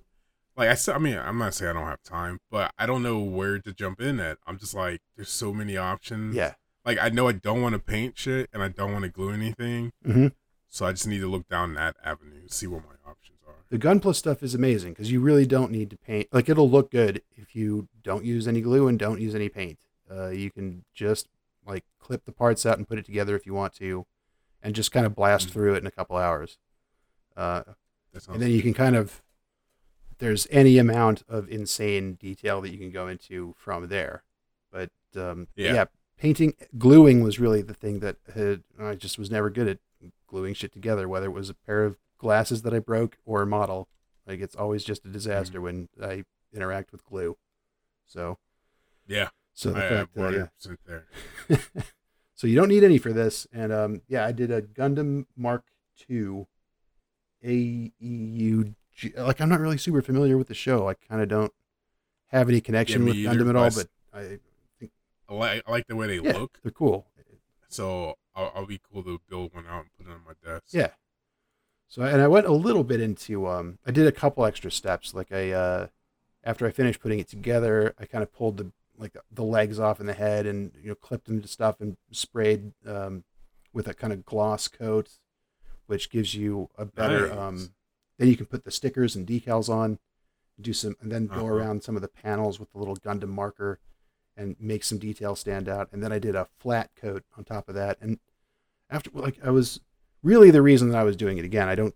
like I said, I mean, I'm not saying I don't have time, but I don't know where to jump in at. I'm just like, there's so many options. yeah, Like I know I don't want to paint shit, and I don't want to glue anything, hmm so I just need to look down that avenue, see what my options are. the Gunpla stuff is amazing because you really don't need to paint. Like it'll look good if you don't use any glue and don't use any paint. Uh, you can just like clip the parts out and put it together if you want to, and just kind of blast Mhm. through it in a couple hours. Uh, and then you can kind of there's any amount of insane detail that you can go into from there but um, Yeah. yeah. Painting gluing was really the thing that had, i just was never good at gluing shit together whether it was a pair of glasses that i broke or a model like it's always just a disaster Mm-hmm. when i interact with glue so yeah. so the I fact that, 100 yeah. there. so you don't need any for this. And um, yeah, I did a Gundam Mark II AEU. Like I'm not really super familiar with the show. I kind of don't have any connection me with Gundam at all. But I I like, I like the way they yeah, look, they're cool. so I'll, I'll be cool to build one out and put it on my desk. Yeah. So and I went a little bit into um I did a couple extra steps like I uh after I finished putting it together I kind of pulled the like the legs off in the head and you know clipped them to stuff and sprayed um with a kind of gloss coat which gives you a better Nice. um then you can put the stickers and decals on do some and then go Uh-huh. around some of the panels with the little Gundam marker and make some details stand out and then I did a flat coat on top of that and after like I was really the reason that I was doing it again. I don't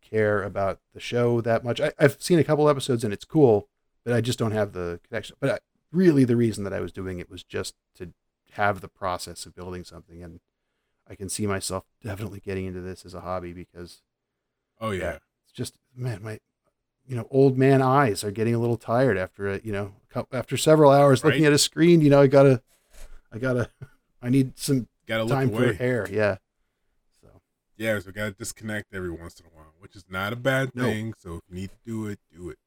care about the show that much. I, I've seen a couple episodes and it's cool, but I just don't have the connection. But I, really, the reason that I was doing it was just to have the process of building something, and I can see myself definitely getting into this as a hobby because Oh yeah. Yeah. it's just man, my you know old man eyes are getting a little tired after a you know after several hours looking at a screen. You know, I gotta, I gotta, I need some Gotta look time away. for air. Yeah. So. Yeah, so gotta disconnect every once in a while, which is not a bad thing. So if you need to do it, do it.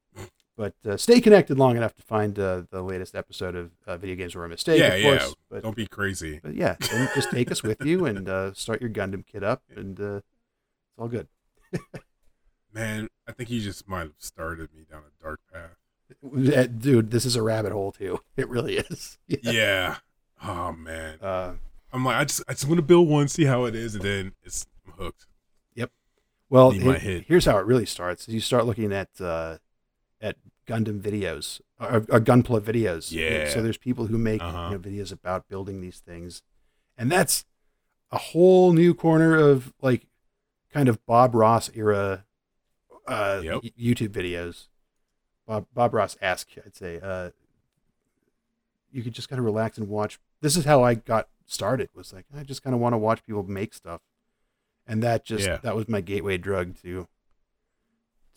but uh, stay connected long enough to find uh, the latest episode of uh, Video Games Were a Mistake, Yeah, of yeah. But, Don't be crazy. but yeah, just take us with you and uh, start your Gundam kit up, and uh, it's all good. Man, I think you just might have started me down a dark path. Dude, this is a rabbit hole too. It really is. Yeah. Oh man. Uh, I'm like, I just I just want to build one, see how it is, and then it's I'm hooked. Yep. Well, Need my he- hit. here's how it really starts: you start looking at uh, at Gundam videos or, or Gunpla videos. Yeah. So there's people who make Uh-huh. you know, videos about building these things, and that's a whole new corner of like kind of Bob Ross era uh, Yep. YouTube videos. Bob Bob Ross ask, I'd say. Uh, you could just kind of relax and watch. This is how I got started. Was like I just kind of want to watch people make stuff, and that just Yeah. that was my gateway drug to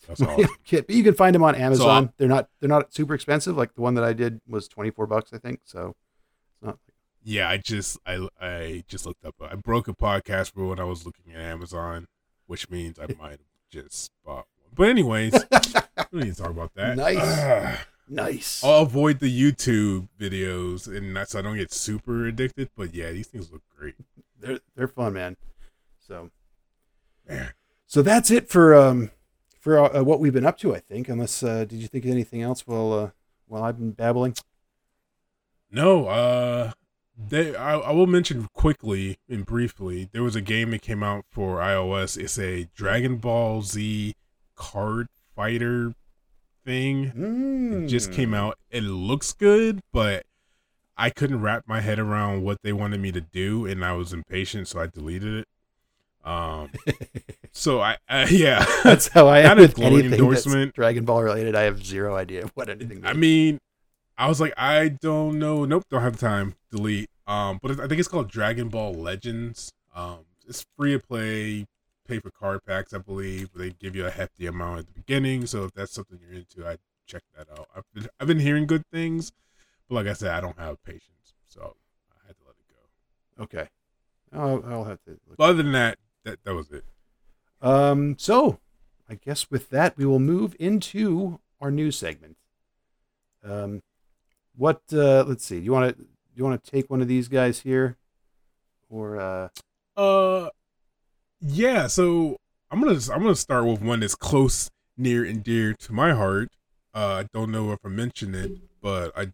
That's awesome. kit. But you can find them on Amazon. They're not they're not super expensive. Like the one that I did was twenty four bucks, I think. So it's not. yeah, I just I I just looked up. I broke a podcast rule when I was looking at Amazon, which means I might have just bought. But anyways, we don't need to talk about that. Nice. Ugh. Nice. I'll avoid the YouTube videos, and that's so I don't get super addicted. But yeah, these things look great. They're they're fun, man. So Man. so that's it for um for uh, what we've been up to. I think. Unless uh, did you think of anything else while uh, while I've been babbling? No, uh, they. I, I will mention quickly and briefly. There was a game that came out for iOS. It's a Dragon Ball Z card fighter thing. It just came Hmm. out. It looks good, but I couldn't wrap my head around what they wanted me to do, and I was impatient, so I deleted it. Um, so I, uh, yeah, That's how I am a glowing endorsement. Dragon Ball related. I have zero idea what anything. I mean, I was like, I don't know. Nope, don't have time. Delete. Um, but I think it's called Dragon Ball Legends. Um, it's free to play. Pay for card packs, I believe. They give you a hefty amount at the beginning. So if that's something you're into, I check that out. I've been, I've been hearing good things, but like I said, I don't have patience, so I had to let it go. okay. I'll, I'll have to. Other than that, that that was it. Um. So, I guess with that, we will move into our news segment. Um, what? Uh, let's see. Do you want to? You want to take one of these guys here, or uh, Uh, yeah. So I'm gonna I'm gonna start with one that's close, near, and dear to my heart. Uh, I don't know if I mentioned it, but I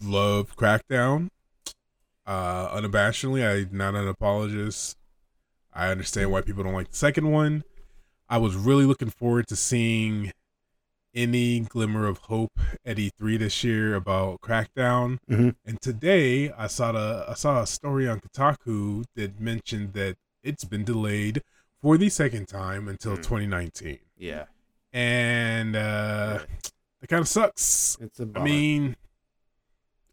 love Crackdown. Uh, unabashedly, I'm not an apologist. I understand why people don't like the second one. I was really looking forward to seeing any glimmer of hope at E3 this year about Crackdown. Mhm. And today I saw the I saw a story on Kotaku that mentioned that it's been delayed for the second time until Hmm. 2019. yeah, And uh it kind of sucks. it's a I bummer. mean,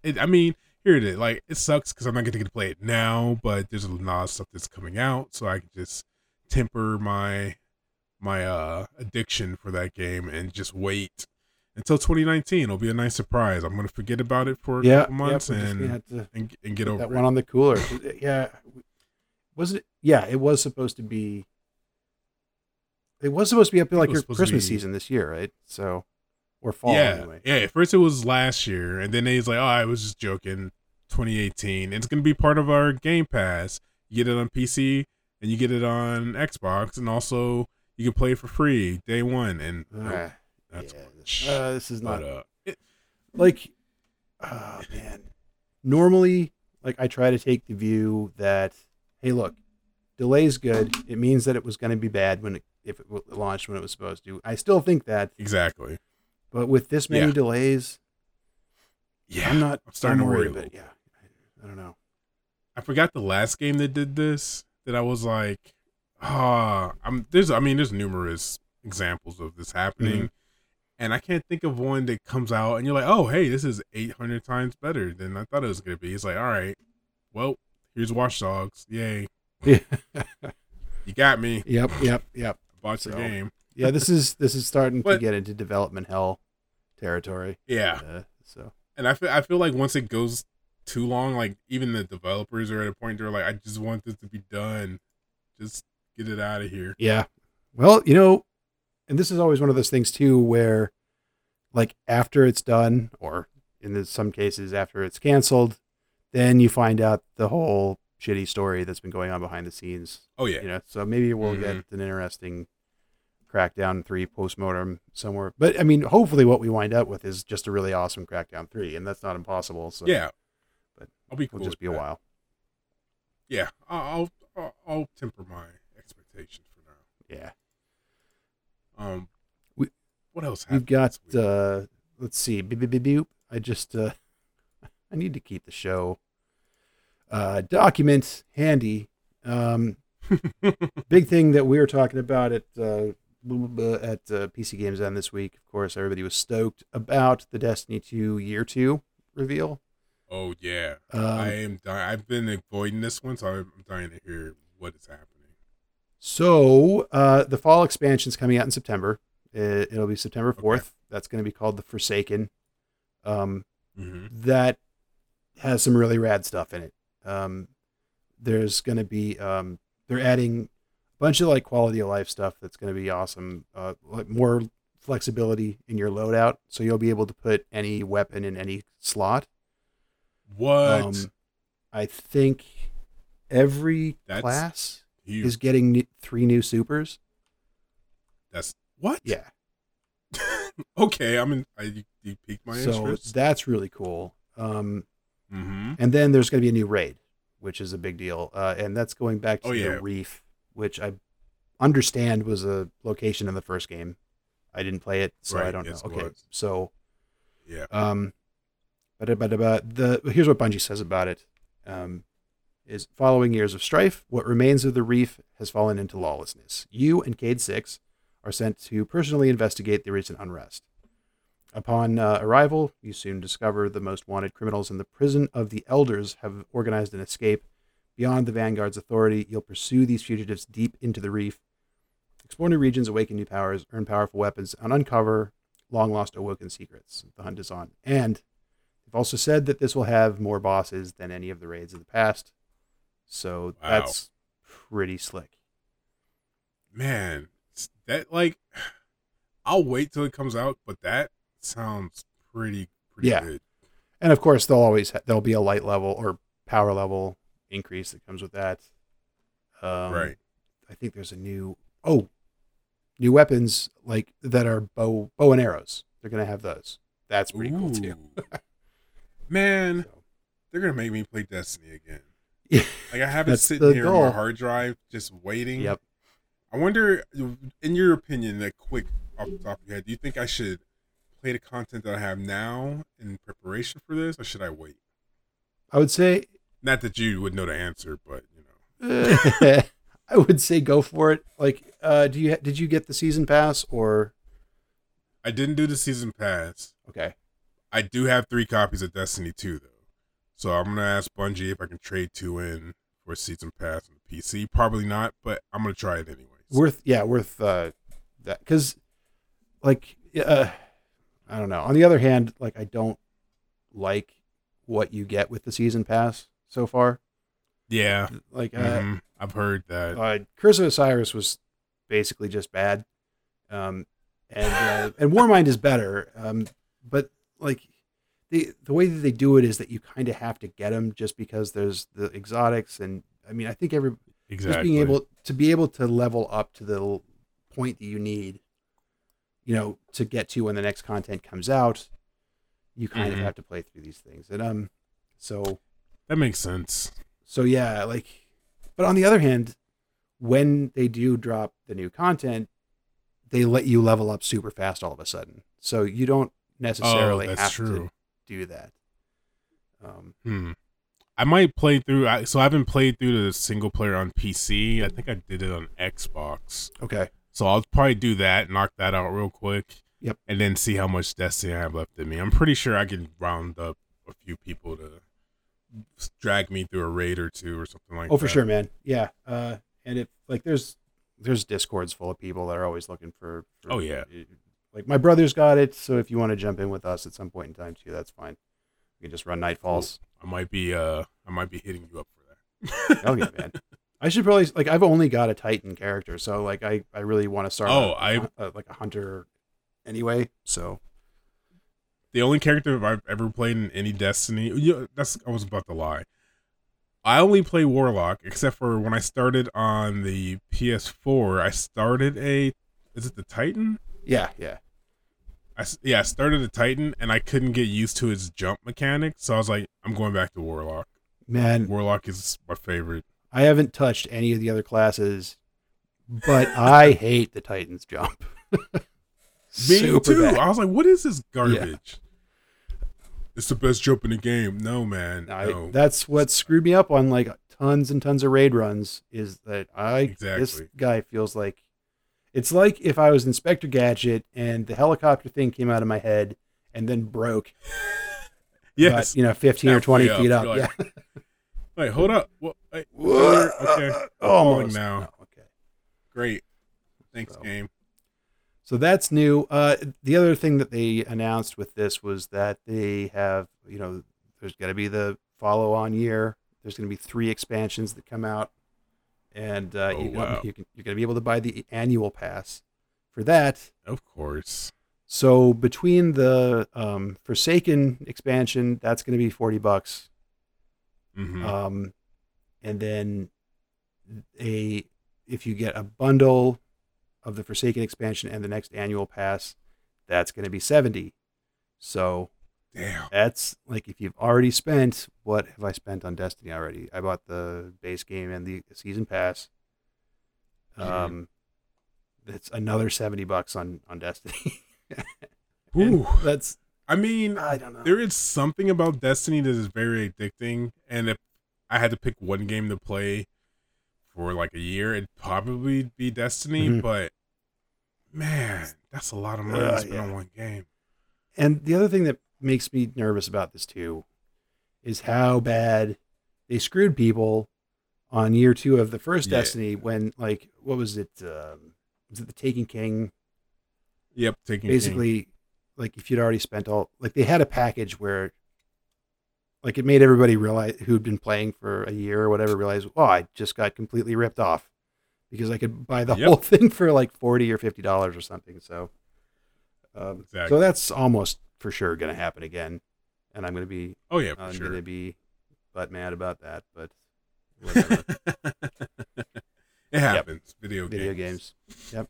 it. I mean, here it is. Like it sucks because I'm not going to get to play it now, but there's a lot of stuff that's coming out, so I can just temper my my uh addiction for that game and just wait until 2019. It'll be a nice surprise. I'm going to forget about it for a yeah, couple months yeah, and, gonna and and get put over that it. one on the cooler. yeah, was it? Yeah, it was supposed to be. It was supposed to be up like your Christmas be- season this year, right? So, or fall yeah, anyway. yeah. At first it was last year, and then he's like, "Oh, I was just joking." 2018. It's going to be part of our Game Pass. You get it on PC and you get it on Xbox, and also you can play it for free day one. And that's yeah, uh, this is not but, uh, like oh man normally like i try to take the view that hey look delay's good it means that it was going to be bad when it if it launched when it was supposed to i still think that exactly. but with this many Yeah. delays Yeah, i'm not I'm starting I'm to worry a about little. yeah I, don't know I forgot the last game that did this. That I was like, ah, I'm there's. I mean, there's numerous examples of this happening, Mhm. and I can't think of one that comes out and you're like, oh, hey, this is 800 times better than I thought it was gonna be. It's like, all right, well, here's Watch Dogs, yay, yeah you got me. yep yep yep your So- game. yeah this is this is starting to get into development hell territory Yeah, uh, so and I feel I feel like once it goes too long, like even the developers are at a point they're like, I just want this to be done, just get it out of here. Yeah. Well, you know, and this is always one of those things too where like after it's done or in some cases after it's canceled, then you find out the whole shitty story that's been going on behind the scenes, Oh yeah, you know. So maybe we'll Mhm. get an interesting Crackdown 3 postmortem somewhere. But I mean, hopefully what we wind up with is just a really awesome Crackdown 3 and that's not impossible. So yeah. but I'll be cool. it'll just be a while. Yeah, I'll, I'll I'll temper my expectations for now. Yeah. Um, We- what else? We've got uh let's see, beep, beep, beep, beep. I just uh I need to keep the show uh document handy. Um big thing that we were talking about at uh at uh, PCGamesN this week. Of course, everybody was stoked about the Destiny 2 Year 2 reveal. oh yeah, Um, I am. Di- I've been avoiding this one, so I'm dying to hear what is happening. So uh, the fall expansion is coming out in September. It, it'll be September 4th. Okay. That's going to be called the Forsaken. Um, hmm that has some really rad stuff in it. Um, there's going to be um, they're adding a bunch of like quality of life stuff that's going to be awesome. Uh, like more flexibility in your loadout, so you'll be able to put any weapon in any slot. What? Um, I think every That's class Huge. is getting three new supers. That's what? Yeah, okay, I'm in. I you, you piqued my so interest. that's really cool. Um, mm-hmm. And then there's going to be a new raid, which is a big deal. Uh, and that's going back to Oh, the yeah. Reef, which I understand was a location in the first game. I didn't play it, so I don't know. Okay, was. so Yeah. um, but but but the here's what Bungie says about it. Um, is following years of strife, what remains of the reef has fallen into lawlessness. You and Cayde-6 are sent to personally investigate the recent unrest. Upon uh, arrival, you soon discover the most wanted criminals in the prison of the Elders have organized an escape. Beyond the Vanguard's authority, you'll pursue these fugitives deep into the reef, explore new regions, awaken new powers, earn powerful weapons, and uncover long lost awoken secrets. The hunt is on. And they've also said that this will have more bosses than any of the raids of the past. So Wow. that's pretty slick. Man, that like I'll wait till it comes out, but that sounds pretty pretty Yeah. good. And of course, they'll always ha- there'll be a light level or power level increase that comes with that. Um, right. I think there's a new oh, new weapons like that are bow bow and arrows. They're gonna have those. That's pretty cool too. Man, So, they're gonna make me play Destiny again. yeah. Like I have it sitting here on my hard drive, just waiting. Yep. I wonder, in your opinion, that quick off the top of your head, do you think I should play the content that I have now in preparation for this, or should I wait? I would say Not that you would know the answer, but you know. I would say go for it. Like, uh, do you did you get the season pass or I didn't do the season pass. okay? I do have three copies of Destiny 2 though. So I'm gonna ask Bungie if I can trade two in for a season pass on the PC. Probably not, but I'm gonna try it anyways. Worth yeah, worth uh, that because like uh, I don't know. On the other hand, like I don't like what you get with the season pass so far. yeah, Like uh, mhm, I've heard that. uh, Curse of Osiris was basically just bad, um, and uh, and Warmind is better. Um, but like the the way that they do it is that you kind of have to get them just because there's the exotics, and I mean I think every exactly. just being able to be able to level up to the point that you need, you know, to get to when the next content comes out. You kind Mhm. of have to play through these things, and um, so that makes sense. so yeah, like, but on the other hand, when they do drop the new content, they let you level up super fast all of a sudden. So you don't necessarily oh, have true. to do that. Um, Hmm. I might play through. I, so I haven't played through the single player on PC. I think I did it on Xbox. okay. So I'll probably do that, knock that out real quick. Yep. And then see how much Destiny I have left in me. I'm pretty sure I can round up a few people to drag me through a raid or two or something like Oh, that. for sure, man. Yeah. Uh, and if like there's there's discords full of people that are always looking for. for Oh, yeah. Like my brother's got it, so if you want to jump in with us at some point in time too, that's fine. We can just run Nightfalls. I might be uh I might be hitting you up for that. Oh yeah, man. I should probably like I've only got a Titan character, so like I I really want to start. Oh, a- I- like a hunter anyway. So the only character I've ever played in any Destiny. Yeah, that's I was about to lie. I only play Warlock, except for when I started on the PS4. I started a, is it the Titan? yeah, yeah. I yeah, I started a Titan, and I couldn't get used to its jump mechanic, so I was like, I'm going back to Warlock. Man, Warlock is my favorite. I haven't touched any of the other classes, but I hate the Titans jump. Me Super too. bad. I was like, what is this garbage? It's the best jump in the game. No, man. I, no. That's what screwed me up on like tons and tons of raid runs. Is that I exactly. this guy feels like it's like if I was Inspector Gadget and the helicopter thing came out of my head and then broke. yes. but, you know, fifteen or twenty up, feet up. you're yeah. like, Wait, hold up. Well, Whoa. okay. Almost now. No, okay. Great. Thanks, So. game. So that's new. Uh, the other thing that they announced with this was that they have, you know, there's going to be the follow on year. There's going to be three expansions that come out, and uh, Oh, you, wow. you can, you're going to be able to buy the annual pass for that. Of course. So between the um, Forsaken expansion, that's going to be forty bucks, hmm um, and then a if you get a bundle of the Forsaken expansion and the next annual pass, that's going to be seventy. So Damn. that's like if you've already spent what have I spent on Destiny already? I bought the base game and the season pass. Um, it's another seventy bucks on on Destiny. Ooh. that's I mean, I don't know. there is something about Destiny that is very addicting, and if I had to pick one game to play for like a year, it'd probably be Destiny. Mhm. But man, that's a lot of money Uh, to spend yeah. on one game. And the other thing that makes me nervous about this too is how bad they screwed people on year two of the first Yeah. Destiny when like what was it? Um, was it the Taken King? Yep, Taken King. Basically, like if you'd already spent all like they had a package where like it made everybody realize who'd been playing for a year or whatever realize oh I just got completely ripped off because I could buy the Yep. whole thing for like forty or fifty dollars or something. So, um, Exactly. so that's almost for sure going to happen again, and I'm going to be Oh yeah, I'm sure. going to be butt mad about that. But whatever. it happens. Video, video games. games. Yep.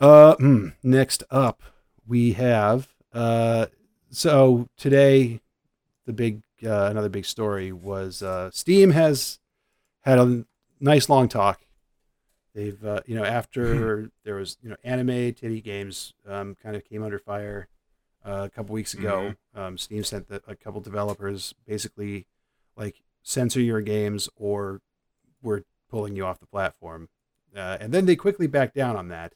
Uh, hmm, next up we have uh, so today the big uh, another big story was uh, Steam has had a nice long talk. They've uh, you know after there was you know anime titty games um, kind of came under fire uh, a couple weeks ago. Um, Steam sent the, a couple developers basically like censor your games or we're pulling you off the platform. Uh, and then they quickly backed down on that.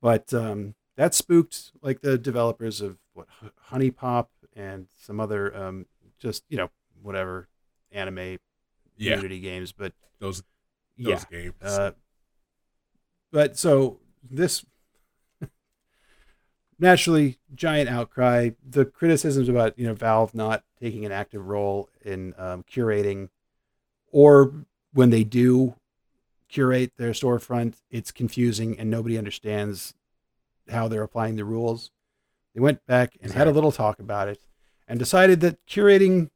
But um, that spooked like the developers of what HuniePop and some other um, just you know whatever anime Yeah, Unity games. But those yeah, games. uh, but so this naturally giant outcry. The criticisms about you know Valve not taking an active role in um, curating, or when they do curate their storefront, it's confusing and nobody understands how they're applying the rules. They went back and had a little talk about it and decided that curating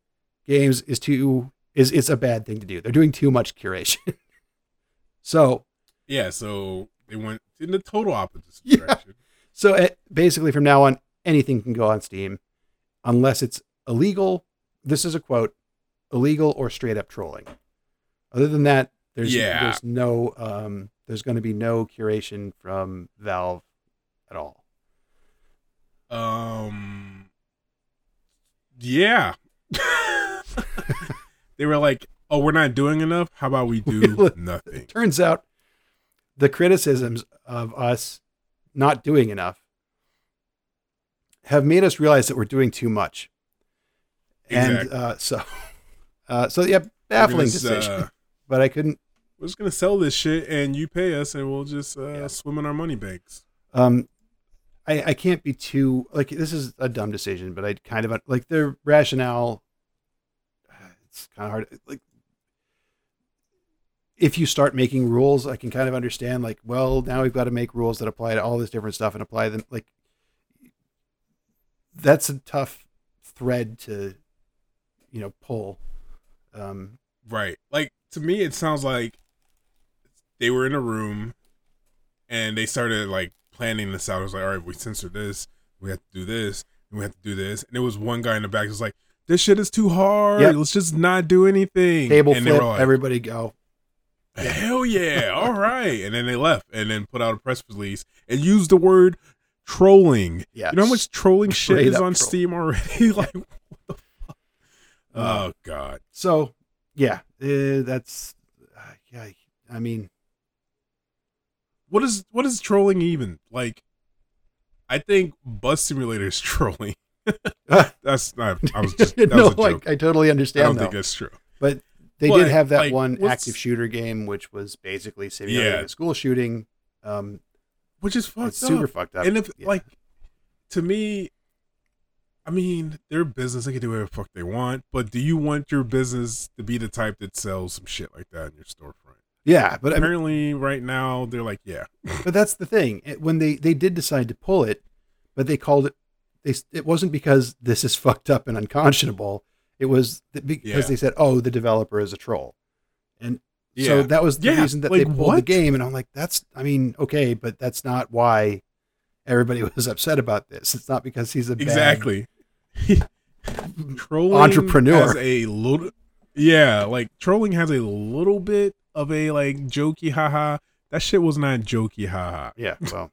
games is too is it's a bad thing to do. They're doing too much curation. so yeah, so they went in the total opposite Yeah. direction. So uh, basically, from now on, anything can go on Steam, unless it's illegal. This is a quote: illegal or straight up trolling. Other than that, there's Yeah. there's no um, there's going to be no curation from Valve at all. Um. Yeah. they were like, "Oh, we're not doing enough. How about we do nothing?" Turns out the criticisms of us not doing enough have made us realize that we're doing too much. And uh, so, uh, so yeah, baffling just, decision. uh, but I couldn't we're just gonna sell this shit, and you pay us, and we'll just uh, Yeah. swim in our money banks. um I, I can't be too like this is a dumb decision but i kind of like their rationale it's kind of hard like if you start making rules i can kind of understand like well now we've got to make rules that apply to all this different stuff and apply them like that's a tough thread to you know pull um Right. Like to me, it sounds like they were in a room, and they started like planning this out. It was like, all right, we censor this, we have to do this, and we have to do this. And there was one guy in the back who was like, "This shit is too hard. Yep. Let's just not do anything." table and flip like, everybody go Hell yeah! All right, and then they left, and then put out a press release and used the word trolling. yeah You know how much trolling shit Straight is on troll. Steam already? like, what the fuck? Uh, Oh god. So, yeah, uh, that's uh, yeah. I mean, What is what is trolling even like? I think Bus Simulator is trolling. That's not. I was just. That no, was joke. I totally understand. I don't though. think that's true. but they but, did have that like, one what's- active shooter game, which was basically simulating Yeah. a school shooting. Um, Which is fucked it's up. super fucked up. and if Yeah. like, to me, I mean, their business. They can do whatever the fuck they want. But do you want your business to be the type that sells some shit like that in your storefront? Yeah, but I mean, Apparently, right now they're like, yeah, but that's the thing. It- When they they did decide to pull it, but they called it. They it wasn't because this is fucked up and unconscionable. It was th- because Yeah. they said, "Oh, the developer is a troll," and yeah. So that was the Yeah, reason that they like, pulled the game, and I'm like, that's, I mean, okay, but that's not why everybody was upset about this. It's not because he's a bad exactly. trolling Entrepreneur. has a little yeah like trolling has a little bit of a like jokey haha. That shit was not jokey haha. Yeah. Well,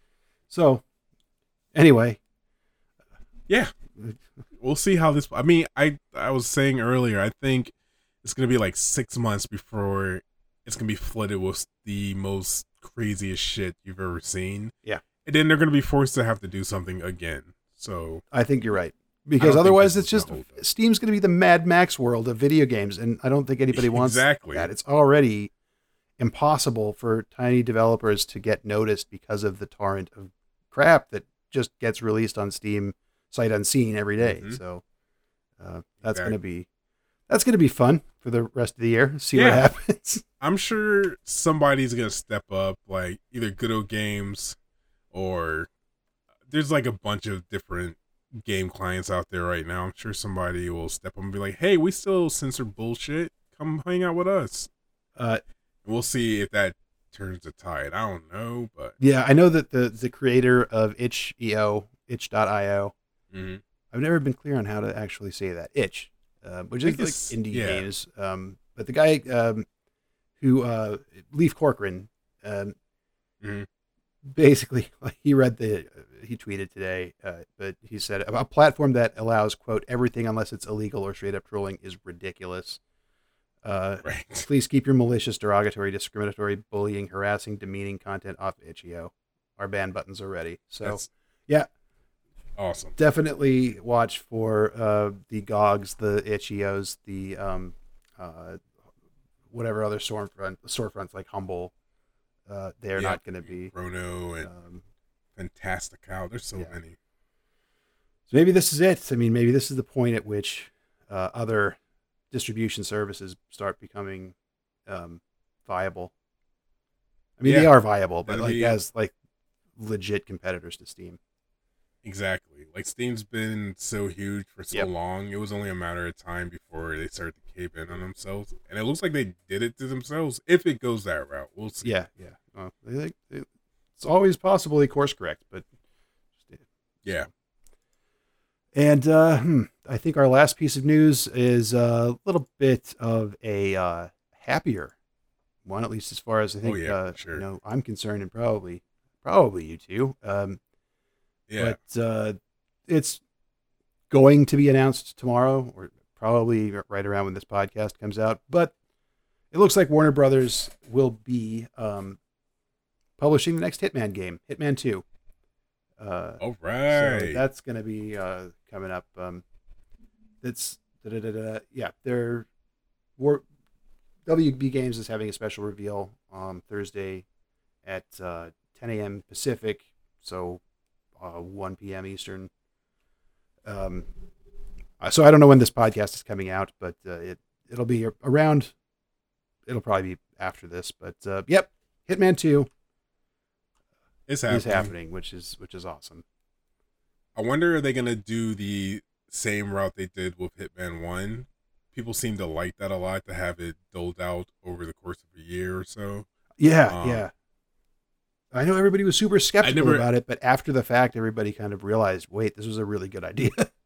so anyway, yeah. We'll see how this i mean i i was saying earlier i think it's gonna be like six months before it's gonna be flooded with the most craziest shit you've ever seen. Yeah. and then they're gonna be forced to have to do something again. So I think you're right because otherwise, it's just gonna hold up. Steam's going to be the Mad Max world of video games, and I don't think anybody wants Exactly. that. It's already impossible for tiny developers to get noticed because of the torrent of crap that just gets released on Steam sight unseen every day. Mhm. So uh, that's going to be that's going to be fun for the rest of the year. See what happens. I'm sure somebody's gonna step up, like either Good Old Games or there's like a bunch of different game clients out there right now. I'm sure somebody will step up and be like, "Hey, we still censor bullshit. Come hang out with us." Uh, We'll see if that turns the tide. I don't know, but yeah, I know that the the creator of itch.io, itch.io, mhm. I've never been clear on how to actually say that. Itch, uh, which is like indie yeah. games. Um, but the guy um, who uh, Leaf Corcoran, um, Mhm. Basically he read the he tweeted today, uh, but he said a platform that allows quote everything unless it's illegal or straight up trolling is ridiculous. Uh, right. please keep your malicious, derogatory, discriminatory, bullying, harassing, demeaning content off itch.io. Our ban buttons are ready. So That's yeah. awesome. definitely watch for uh, the GOGs, the itch.ios, the um, uh, whatever other storefront storefronts like Humble. Uh, they're Yeah. not going to be. Rono and Um, Fantastic Cow. There's so yeah. many. so maybe this is it. I mean, maybe this is the point at which uh, other distribution services start becoming um, viable. I mean, they are viable, but That'll like be- as like legit competitors to Steam. Exactly. Like Steam's been so huge for so Yep. long. It was only a matter of time before they started to in on themselves, and it looks like they did it to themselves. If it goes that route, we'll see. Yeah, yeah. Uh, they, they, it's always possible they course correct, but Yeah. And uh, hmm, I think our last piece of news is a little bit of a uh, happier one, at least as far as I think Oh, yeah, uh, sure. you know I'm concerned, and probably probably you too. Um, Yeah. But uh, it's going to be announced tomorrow, or probably right around when this podcast comes out. But it looks like Warner Brothers will be um, publishing the next Hitman game, Hitman Two. Uh, All so right. that's going to be uh, coming up. Um, that's yeah. They're War, WB Games is having a special reveal on Thursday at uh, 10 a.m. Pacific, so uh, 1 p.m. Eastern. Um, so I don't know when this podcast is coming out, but uh, it it'll be around. It'll probably be after this, but uh, yep, Hitman Two it's happening. is happening, which is which is awesome. I wonder are they gonna do the same route they did with Hitman One? People seem to like that a lot to have it doled out over the course of a year or so. Yeah, Um, yeah. I know everybody was super skeptical never- about it, but after the fact, everybody kind of realized, wait, this was a really good idea.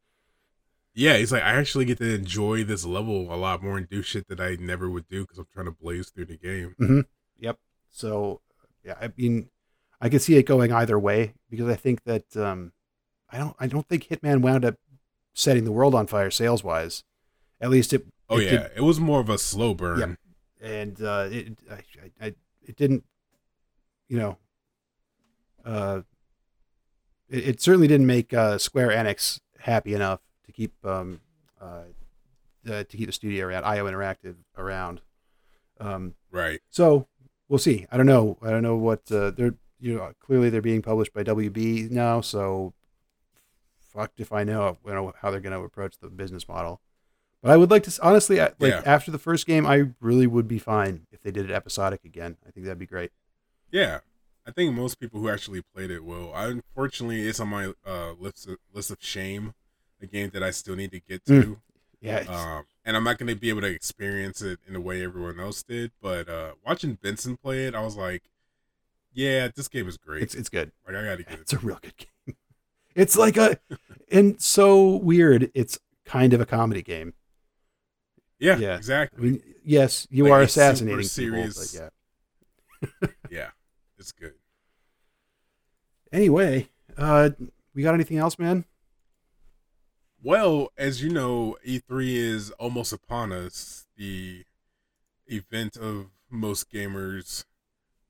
Yeah, he's like, I actually get to enjoy this level a lot more and do shit that I never would do because I'm trying to blaze through the game. yep. So, yeah, I mean, I could see it going either way because I think that um, I don't, I don't think Hitman wound up setting the world on fire sales wise. At least it. Oh it yeah, did- it was more of a slow burn. Yep. and uh, it, I, I, I, it didn't, you know, uh, it, it certainly didn't make uh, Square Enix happy enough to keep um, uh, uh, to keep the studio around, IO Interactive around. Um, Right. so we'll see. I don't know. I don't know what uh, they're. You know, clearly they're being published by WB now. So, fucked if I know, you know how they're going to approach the business model. But I would like to honestly, I- like Yeah. after the first game, I really would be fine if they did it episodic again. I think that'd be great. Yeah. I think most people who actually played it will. I, unfortunately, it's on my uh, list of, list of shame, a game that I still need to get to. Yeah, Um, and I'm not going to be able to experience it in the way everyone else did. But uh, watching Benson play it, I was like, yeah, this game is great. it's it's good. like, I got to get it. It's a real good game. It's like a, and so weird. It's kind of a comedy game. Yeah, yeah. I exactly. mean, yes, you Like, are assassinating people, serious. but yeah. yeah, it's good. Anyway, uh, we got anything else, man? Well, as you know, E3 is almost upon us. The event of most gamers'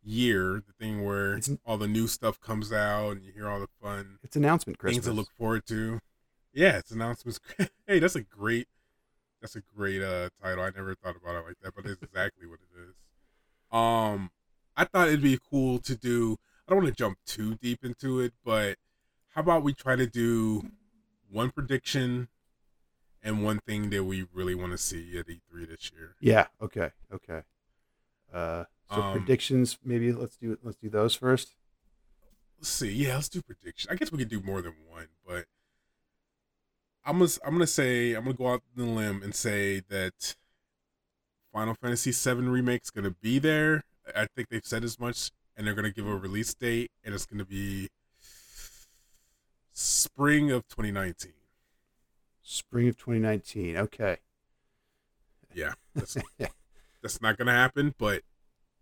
year, the thing where It's- all the new stuff comes out and you hear all the fun It's announcement Christmas. things to look forward to. Yeah, it's announcements. hey, that's a great, that's a great uh title. I never thought about it like that, but it's exactly what it is. Um, I thought it'd be cool to do. I don't want to jump too deep into it, but how about we try to do one prediction and one thing that we really want to see at E3 this year. Yeah. Okay. Okay. Uh, so Um, predictions. Maybe let's do let's do those first. Let's see. Yeah, let's do predictions. I guess we could do more than one, but I'm gonna I'm gonna say I'm gonna go out on the limb and say that Final Fantasy VII remake's gonna be there. I think they've said as much, and they're gonna give a release date, and it's gonna be spring of 2019. Spring of 2019. Okay. Yeah, that's that's not gonna happen, but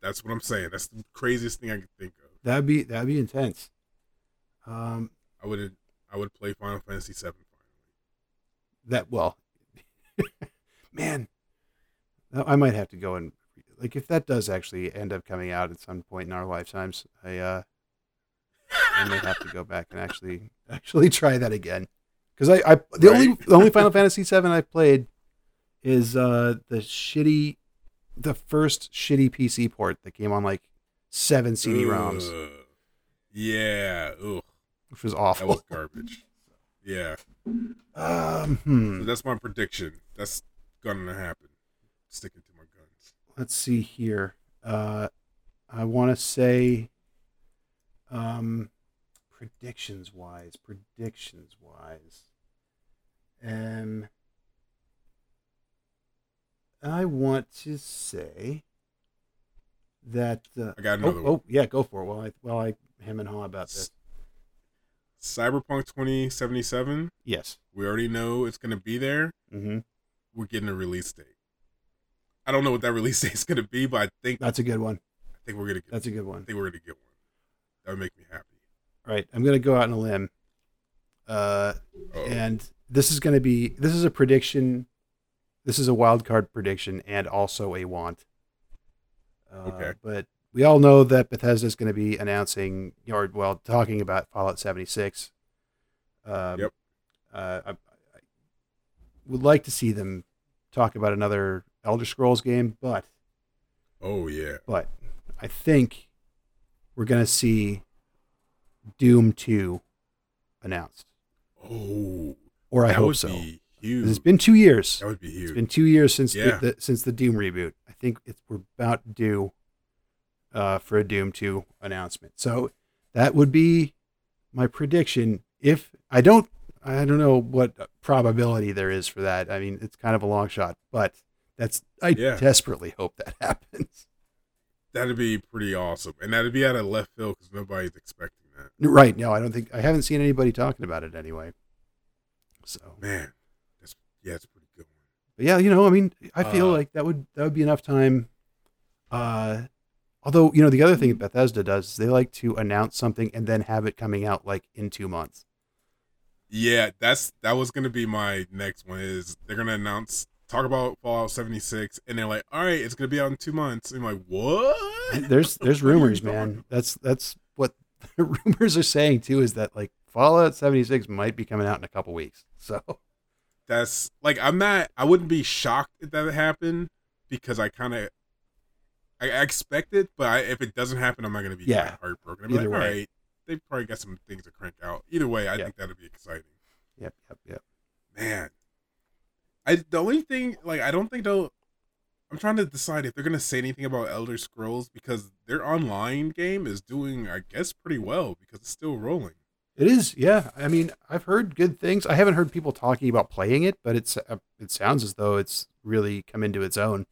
that's what I'm saying. That's the craziest thing I could think of. That'd be that'd be intense. Um, I would I would play Final Fantasy VII finally. that well, man, I might have to go and like if that does actually end up coming out at some point in our lifetimes, I uh, I may have to go back and actually actually try that again because I, I the only the only Final Fantasy VII I've played is uh the shitty the first shitty PC port that came on like seven CD-ROMs, Yeah, ugh, which was awful. that was garbage. Yeah, Um, so hmm. that's my prediction. That's gonna happen. Sticking to my guns. let's see here. Uh, I want to say, um, predictions wise, predictions wise, um, I want to say that. Uh, I got oh, another one. oh, yeah, go for it. While I while I hem and haw about this. Cyberpunk 2077. Yes. We already know it's gonna be there. Mm-hmm. We're getting a release date. I don't know what that release date is gonna be, but I think That's a good one. I think we're gonna get. That's a good one. I think we're gonna get one. That would make me happy. All right, I'm gonna go out on a limb. Uh, Oh, and this is going to be this is a prediction this is a wild card prediction and also a want uh, Okay. but we all know that bethesda is going to be announcing or well talking about fallout 76 um, Yep. uh, I, I would like to see them talk about another elder scrolls game but oh yeah. but i think we're going to see doom 2 announced Oh, or i hope so huge. it's been two years that would be huge. It's been two years since Yeah. the, the since the Doom reboot. I think it's we're about due uh, for a Doom two announcement. So that would be my prediction. If I don't, I don't know what probability there is for that. I mean, it's kind of a long shot, but that's I Yeah. desperately hope that happens. That'd be pretty awesome, and that'd be out of left field because nobody's expecting. Right? No, I don't think I haven't seen anybody talking about it anyway. So, Man, that's yeah, it's pretty good one. But yeah, you know, I mean, I feel Uh, like that would that would be enough time. Uh, although you know, the other thing that Bethesda does is they like to announce something and then have it coming out like in two months. Yeah, that's that was gonna be my next one. Is they're gonna announce talk about Fallout seventy six, and they're like, all right, it's gonna be out in two months. And I'm like, what? There's there's What are you rumors, man. That's that's rumors are saying too. Is that like Fallout 76 might be coming out in a couple weeks. So That's like I'm not. I wouldn't be shocked if that happened because I kind of. I I expect it, but I, if it doesn't happen, I'm not gonna be Yeah. heartbroken. I'm Either all way. right, they probably got some things to crank out. Either way, I Yeah. think that'd be exciting. yep, yep, yep. man i the only thing like i don't think they'll i'm trying to decide if they're gonna say anything about elder scrolls because their online game is doing i guess pretty well because it's still rolling It is, yeah. I mean, I've heard good things. I haven't heard people talking about playing it, but it's uh, it sounds as though it's really come into its own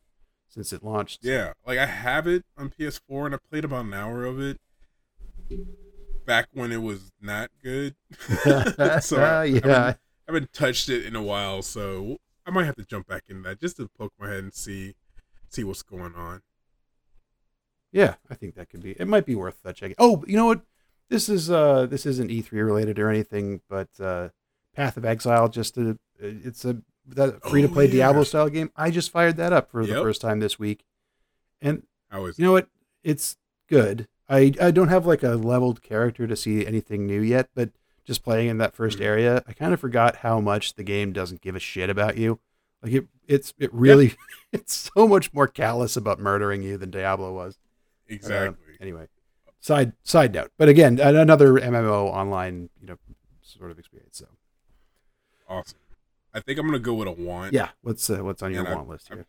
since it launched. yeah like i have it on ps4 and i played about an hour of it back when it was not good so I, I, yeah, haven't, I haven't touched it in a while so i might have to jump back in that just to poke my head and see see what's going on Yeah, I think that could be. It might be worth uh, checking. Oh, you know what? This is uh this isn't E3 related or anything, but uh Path of Exile just a it's a that free to play Oh, yeah. Diablo style game. I just fired that up for the first time this week. And i was you know what? It's good. I I don't have like a leveled character to see anything new yet, but just playing in that 1st Mhm. area, I kind of forgot how much the game doesn't give a shit about you. Like it it's it really it's so much more callous about murdering you than Diablo was. Uh, exactly anyway, side side note, but again, another MMO online, you know, sort of experience. So, awesome I think I'm gonna go with a want. Yeah. What's uh, what's on your And I- want list here?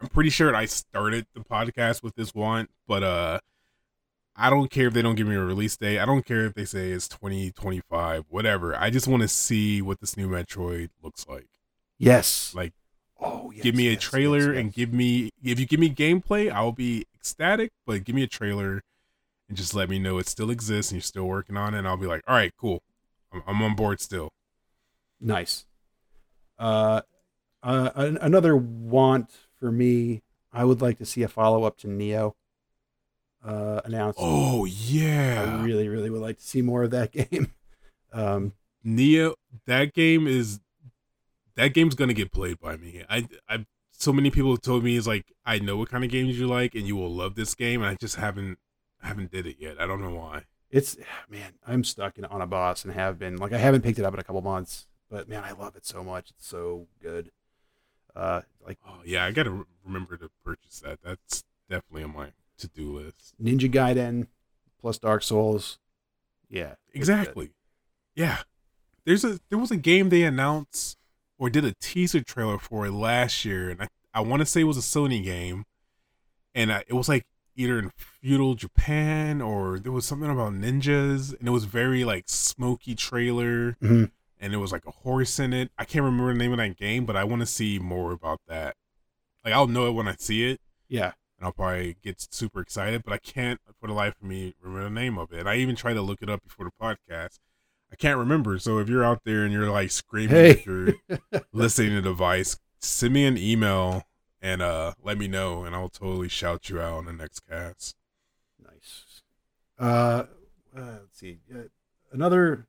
I'm pretty sure I started the podcast with this want, but uh I don't care if they don't give me a release date. I don't care if they say it's 2025, whatever. I just want to see what this new Metroid looks like. Yes. Like oh, yes, give me a trailer yes, and give me if you give me gameplay, I'll be ecstatic, but give me a trailer and just let me know it still exists and you're still working on it and I'll be like, "All right, cool. I'm, I'm on board still." Nice. Uh, uh, an- another want for me. I would like to see a follow up to Nioh. Uh, announced. Oh I yeah. really, really would like to see more of that game. Um, Nioh that game is that game's gonna get played by me. I I so many people have told me is like I know what kind of games you like and you will love this game and I just haven't haven't did it yet. I don't know why. it's man, I'm stuck in, on a boss and have been like I haven't picked it up in a couple months, but man, I love it so much. It's so good. Uh, like Oh yeah, I gotta re- remember to purchase that. That's definitely on my to do list. Ninja Gaiden plus Dark Souls. Yeah. Exactly. Yeah. There's a there was a game they announced or did a teaser trailer for it last year, and I, I want to say it was a Sony game, and I, it was like either in feudal Japan or there was something about ninjas, and it was very like smoky trailer, Mhm. and there was like a horse in it. I can't remember the name of that game, but I want to see more about that. Like I'll know it when I see it, Yeah, and I'll probably get super excited, but I can't for the life of me remember the name of it. And I even tried to look it up before the podcast. I can't remember. So if you're out there and you're like screaming Hey. listening to device, send me an email and uh let me know and I'll totally shout you out on the next cast. nice. Uh, uh let's see. Uh, another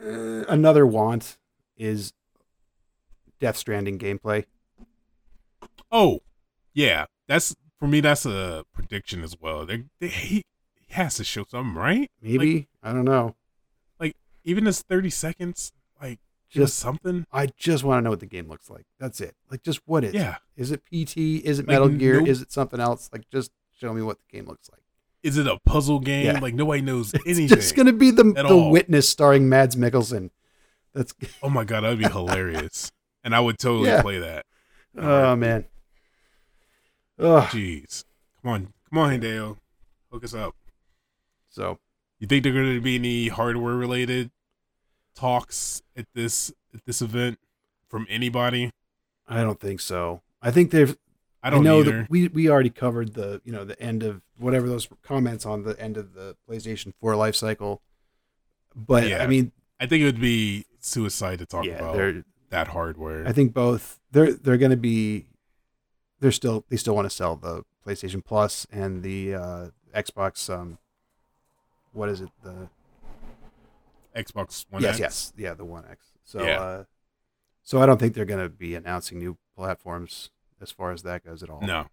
uh, another want is Death Stranding gameplay. Oh, yeah. That's for me that's a prediction as well. They, they he, he has to show something, right? Maybe I don't know. Even as 30 seconds, like just Just something. I just want to know what the game looks like. That's it. Like just what is? it? Yeah. Is it PT? Is it Like, Metal Gear? no- Is it something else? Like just show me what the game looks like. Is it a puzzle game? Yeah. Like nobody knows It's anything. just gonna be the the all. witness starring Mads Mikkelsen. That's Oh my god, that'd be hilarious. and I would totally Yeah. play that. oh man. Oh, Jeez. Come on. Come on, Hideo. Hook us up. so You think there gonna be any hardware related talks at this at this event from anybody? I don't think so. I think they've. I don't know either. that we we already covered the you know the end of whatever those comments on the end of the PlayStation 4 life cycle. But Yeah. I mean, I think it would be suicide to talk yeah, about that hardware. I think both they're they're going to be. They're still they still want to sell the PlayStation Plus and the uh, Xbox. Um, what is it? The Xbox One yes, X. yes, yeah, the One X. So, Yeah. uh, so I don't think they're going to be announcing new platforms as far as that goes at all. No.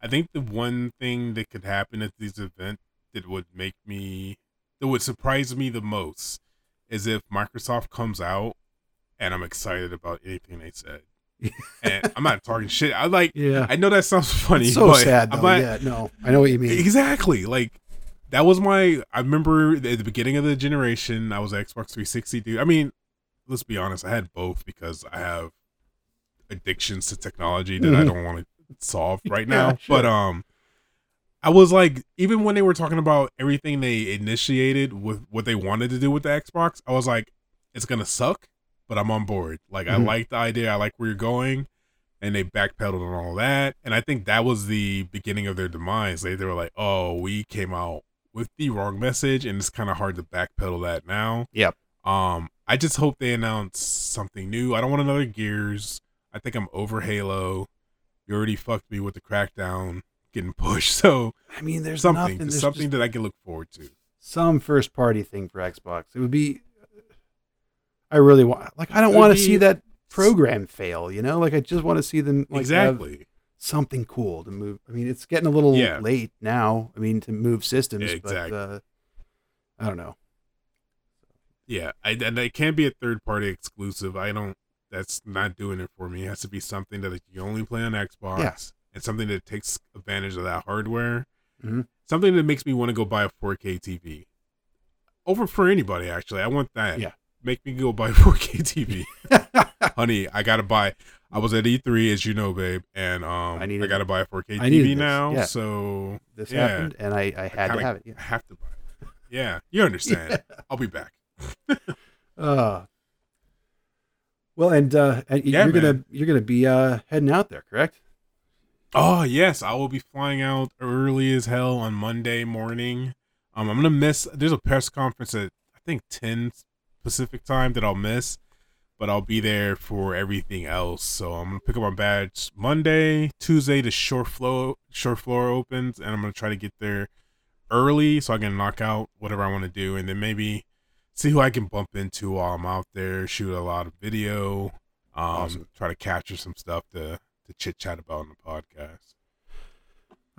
I think the one thing that could happen at this event that would make me that would surprise me the most is if Microsoft comes out and I'm excited about anything they said. and I'm not talking shit. I like Yeah, I know that sounds funny. it's so but sad I'm though. not- yeah, no, I know what you mean. Exactly. Like that was my I remember at the beginning of the generation, I was an Xbox 360 dude. I mean, let's be honest, I had both because I have addictions to technology that I Mhm. don't want to solve right Yeah, now. sure. But um I was like even when they were talking about everything they initiated with what they wanted to do with the Xbox, I was like it's going to suck, but I'm on board. Like I Mhm. like the idea, I like where you're going and they backpedaled on all that. And I think that was the beginning of their demise. They, they were like, oh, we came out with the wrong message, and it's kind of hard to backpedal that now. Yep. Um, I just hope they announce something new. I don't want another Gears. I think I'm over Halo. You already fucked me with the Crackdown getting pushed, so I mean, there's something, nothing. There's something that I can look forward to. some first party thing for Xbox. It would be. I really want. Like, I don't want to see that program fail. You know, like I just want to see them like have exactly. Something cool to move. I mean, it's getting a little Yeah. late now. I mean, to move systems, Yeah, exactly. but uh, I don't know. Yeah, I, and it can't be a third party exclusive. I don't. That's not doing it for me. It has to be something that you only play on Xbox, Yeah. and something that takes advantage of that hardware. Mhm. Something that makes me want to go buy a 4K TV. Over for anybody, actually. I want that. Yeah. make me go buy 4K TV, honey. I gotta buy. I was at E3, as you know, babe, and um, I, needed- I gotta buy a 4K I needed TV now. yeah. So this Yeah. happened, and I, I had to have it. Yeah. I have to buy. It. Yeah, you understand. I'll be back. Uh, well, and uh, and Yeah, you're gonna you're gonna be uh heading out there, correct? Oh yes, I will be flying out early as hell on Monday morning. Um, I'm gonna miss. There's a press conference at I think 10 Pacific time that I'll miss, but I'll be there for everything else. So I'm gonna pick up my badge Monday, Tuesday. The short flow short floor opens, and I'm gonna try to get there early so I can knock out whatever I want to do, and then maybe see who I can bump into while I'm out there. Shoot a lot of video. Um, Awesome. try to capture some stuff to to chit chat about on the podcast.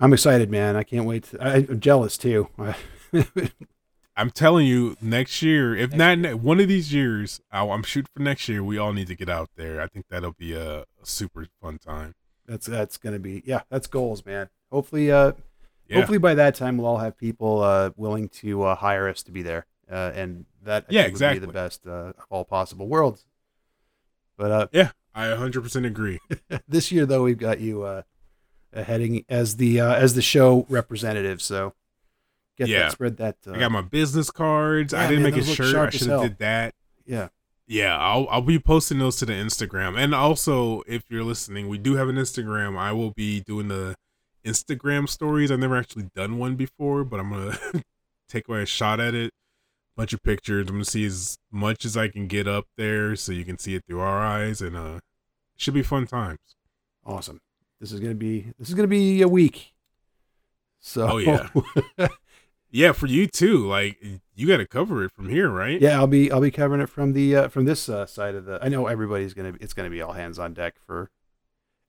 I'm excited, man. I can't wait. To, I, I'm jealous too. I'm telling you, next year, if not ne- one of these years, I, I'm shooting for next year. We all need to get out there. I think that'll be a, a super fun time. that's that's gonna be yeah. That's goals, man. Hopefully, uh, Yeah, hopefully by that time we'll all have people uh willing to uh, hire us to be there, uh, and that I Yeah, exactly. be the best uh, of all possible worlds. But uh, yeah, I 100% agree. this year though, we've got you uh, uh, heading as the uh, as the show representative. So get Yeah. that, spread that. Uh, I got my business cards. Yeah, I didn't man, make a shirt. I should have did that. yeah. Yeah, I'll I'll be posting those to the Instagram. And also, if you're listening, we do have an Instagram. I will be doing the Instagram stories. I've never actually done one before, but I'm gonna take away a shot at it. Bunch of pictures. I'm gonna see as much as I can get up there, so you can see it through our eyes, and uh, it should be fun times. Awesome. This is gonna be this is gonna be a week. So Oh, yeah. Yeah, for you too. Like you got to cover it from here, right? yeah, I'll be I'll be covering it from the uh, from this uh, side of the. I know everybody's gonna be, it's gonna be all hands on deck for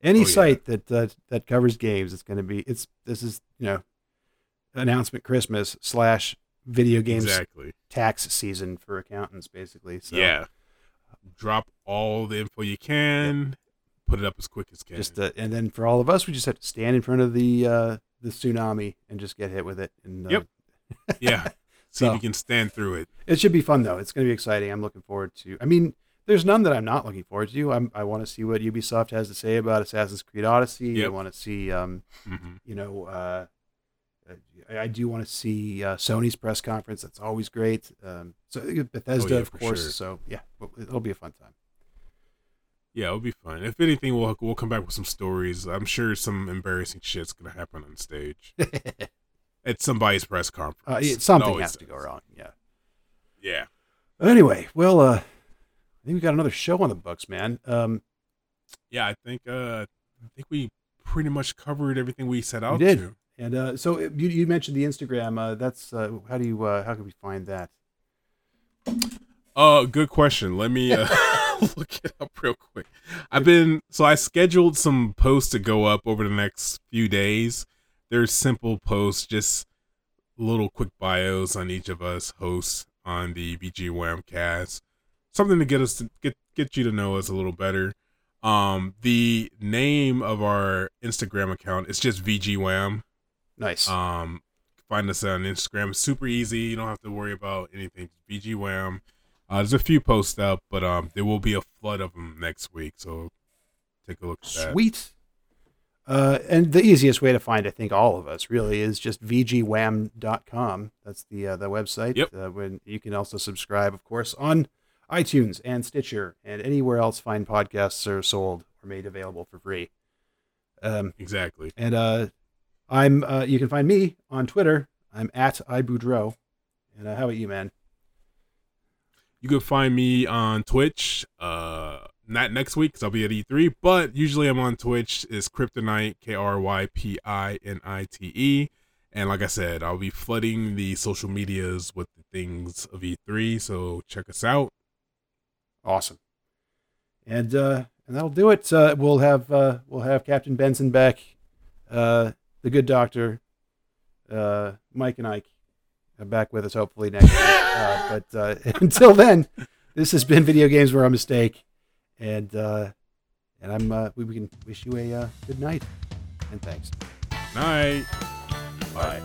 any Oh, yeah. site that uh, that covers games. It's gonna be it's this is you know announcement Christmas slash video games exactly. tax season for accountants basically. So Yeah. Drop all the info you can. Put it up as quick as can. just uh, and then for all of us, we just have to stand in front of the uh, the tsunami and just get hit with it. And uh, Yep. Yeah. See So- if you can stand through it. It should be fun though. It's going to be exciting. I'm looking forward to. I mean, there's none that I'm not looking forward to. I'm, I want to see what Ubisoft has to say about Assassin's Creed Odyssey. I want to see, um, hmm you know, uh, uh, I, I do want to see uh, Sony's press conference. That's always great. Um, so Bethesda, Oh, yeah, of course. sure. So yeah, it'll be a fun time. Yeah, it'll be fun. If anything, we'll we'll come back with some stories. I'm sure some embarrassing shit's gonna happen on stage at somebody's press conference. uh, it- something has to go wrong. Yeah. Yeah. Anyway, well, uh, I think we got another show on the books, man. Um, Yeah, I think uh I think we pretty much covered everything we set out did. to. and uh, so you, you mentioned the Instagram. Uh, that's uh, how do you uh, how can we find that? Uh, good question. Let me uh, look it up real quick. I've been so I scheduled some posts to go up over the next few days. There's simple posts, just little quick bios on each of us hosts on the VG Wham cast. Something to get us to get get you to know us a little better. Um, the name of our Instagram account is just VG Wham. Nice. Um, find us on Instagram. It's super easy. You don't have to worry about anything. VG Wham. Uh, there's a few posts up, but um, there will be a flood of them next week. So take a look at that. Sweet. Uh, and the easiest way to find, I think, all of us really is just vgwham.com. That's the uh, the website. Yep. Uh, when you can also subscribe, of course, on iTunes and Stitcher and anywhere else fine podcasts are sold or made available for free. Um, Exactly. and uh, I'm uh, you can find me on Twitter. I'm at iBoudreau. And uh, how about you, man? You can find me on Twitch. Uh, not next week because I'll be at E3, but usually I'm on Twitch. Is Kryptonite K R Y P I N I T E. And like I said, I'll be flooding the social medias with the things of E3. So check us out. Awesome. And uh, and that'll do it. Uh, we'll have uh, we'll have Captain Benson back, uh, the good doctor, uh, Mike and Ike uh, back with us hopefully next week. Uh, but uh, until then, this has been video games were a mistake, and uh, and I'm uh, we, we can wish you a uh, good night and thanks. Night. Bye.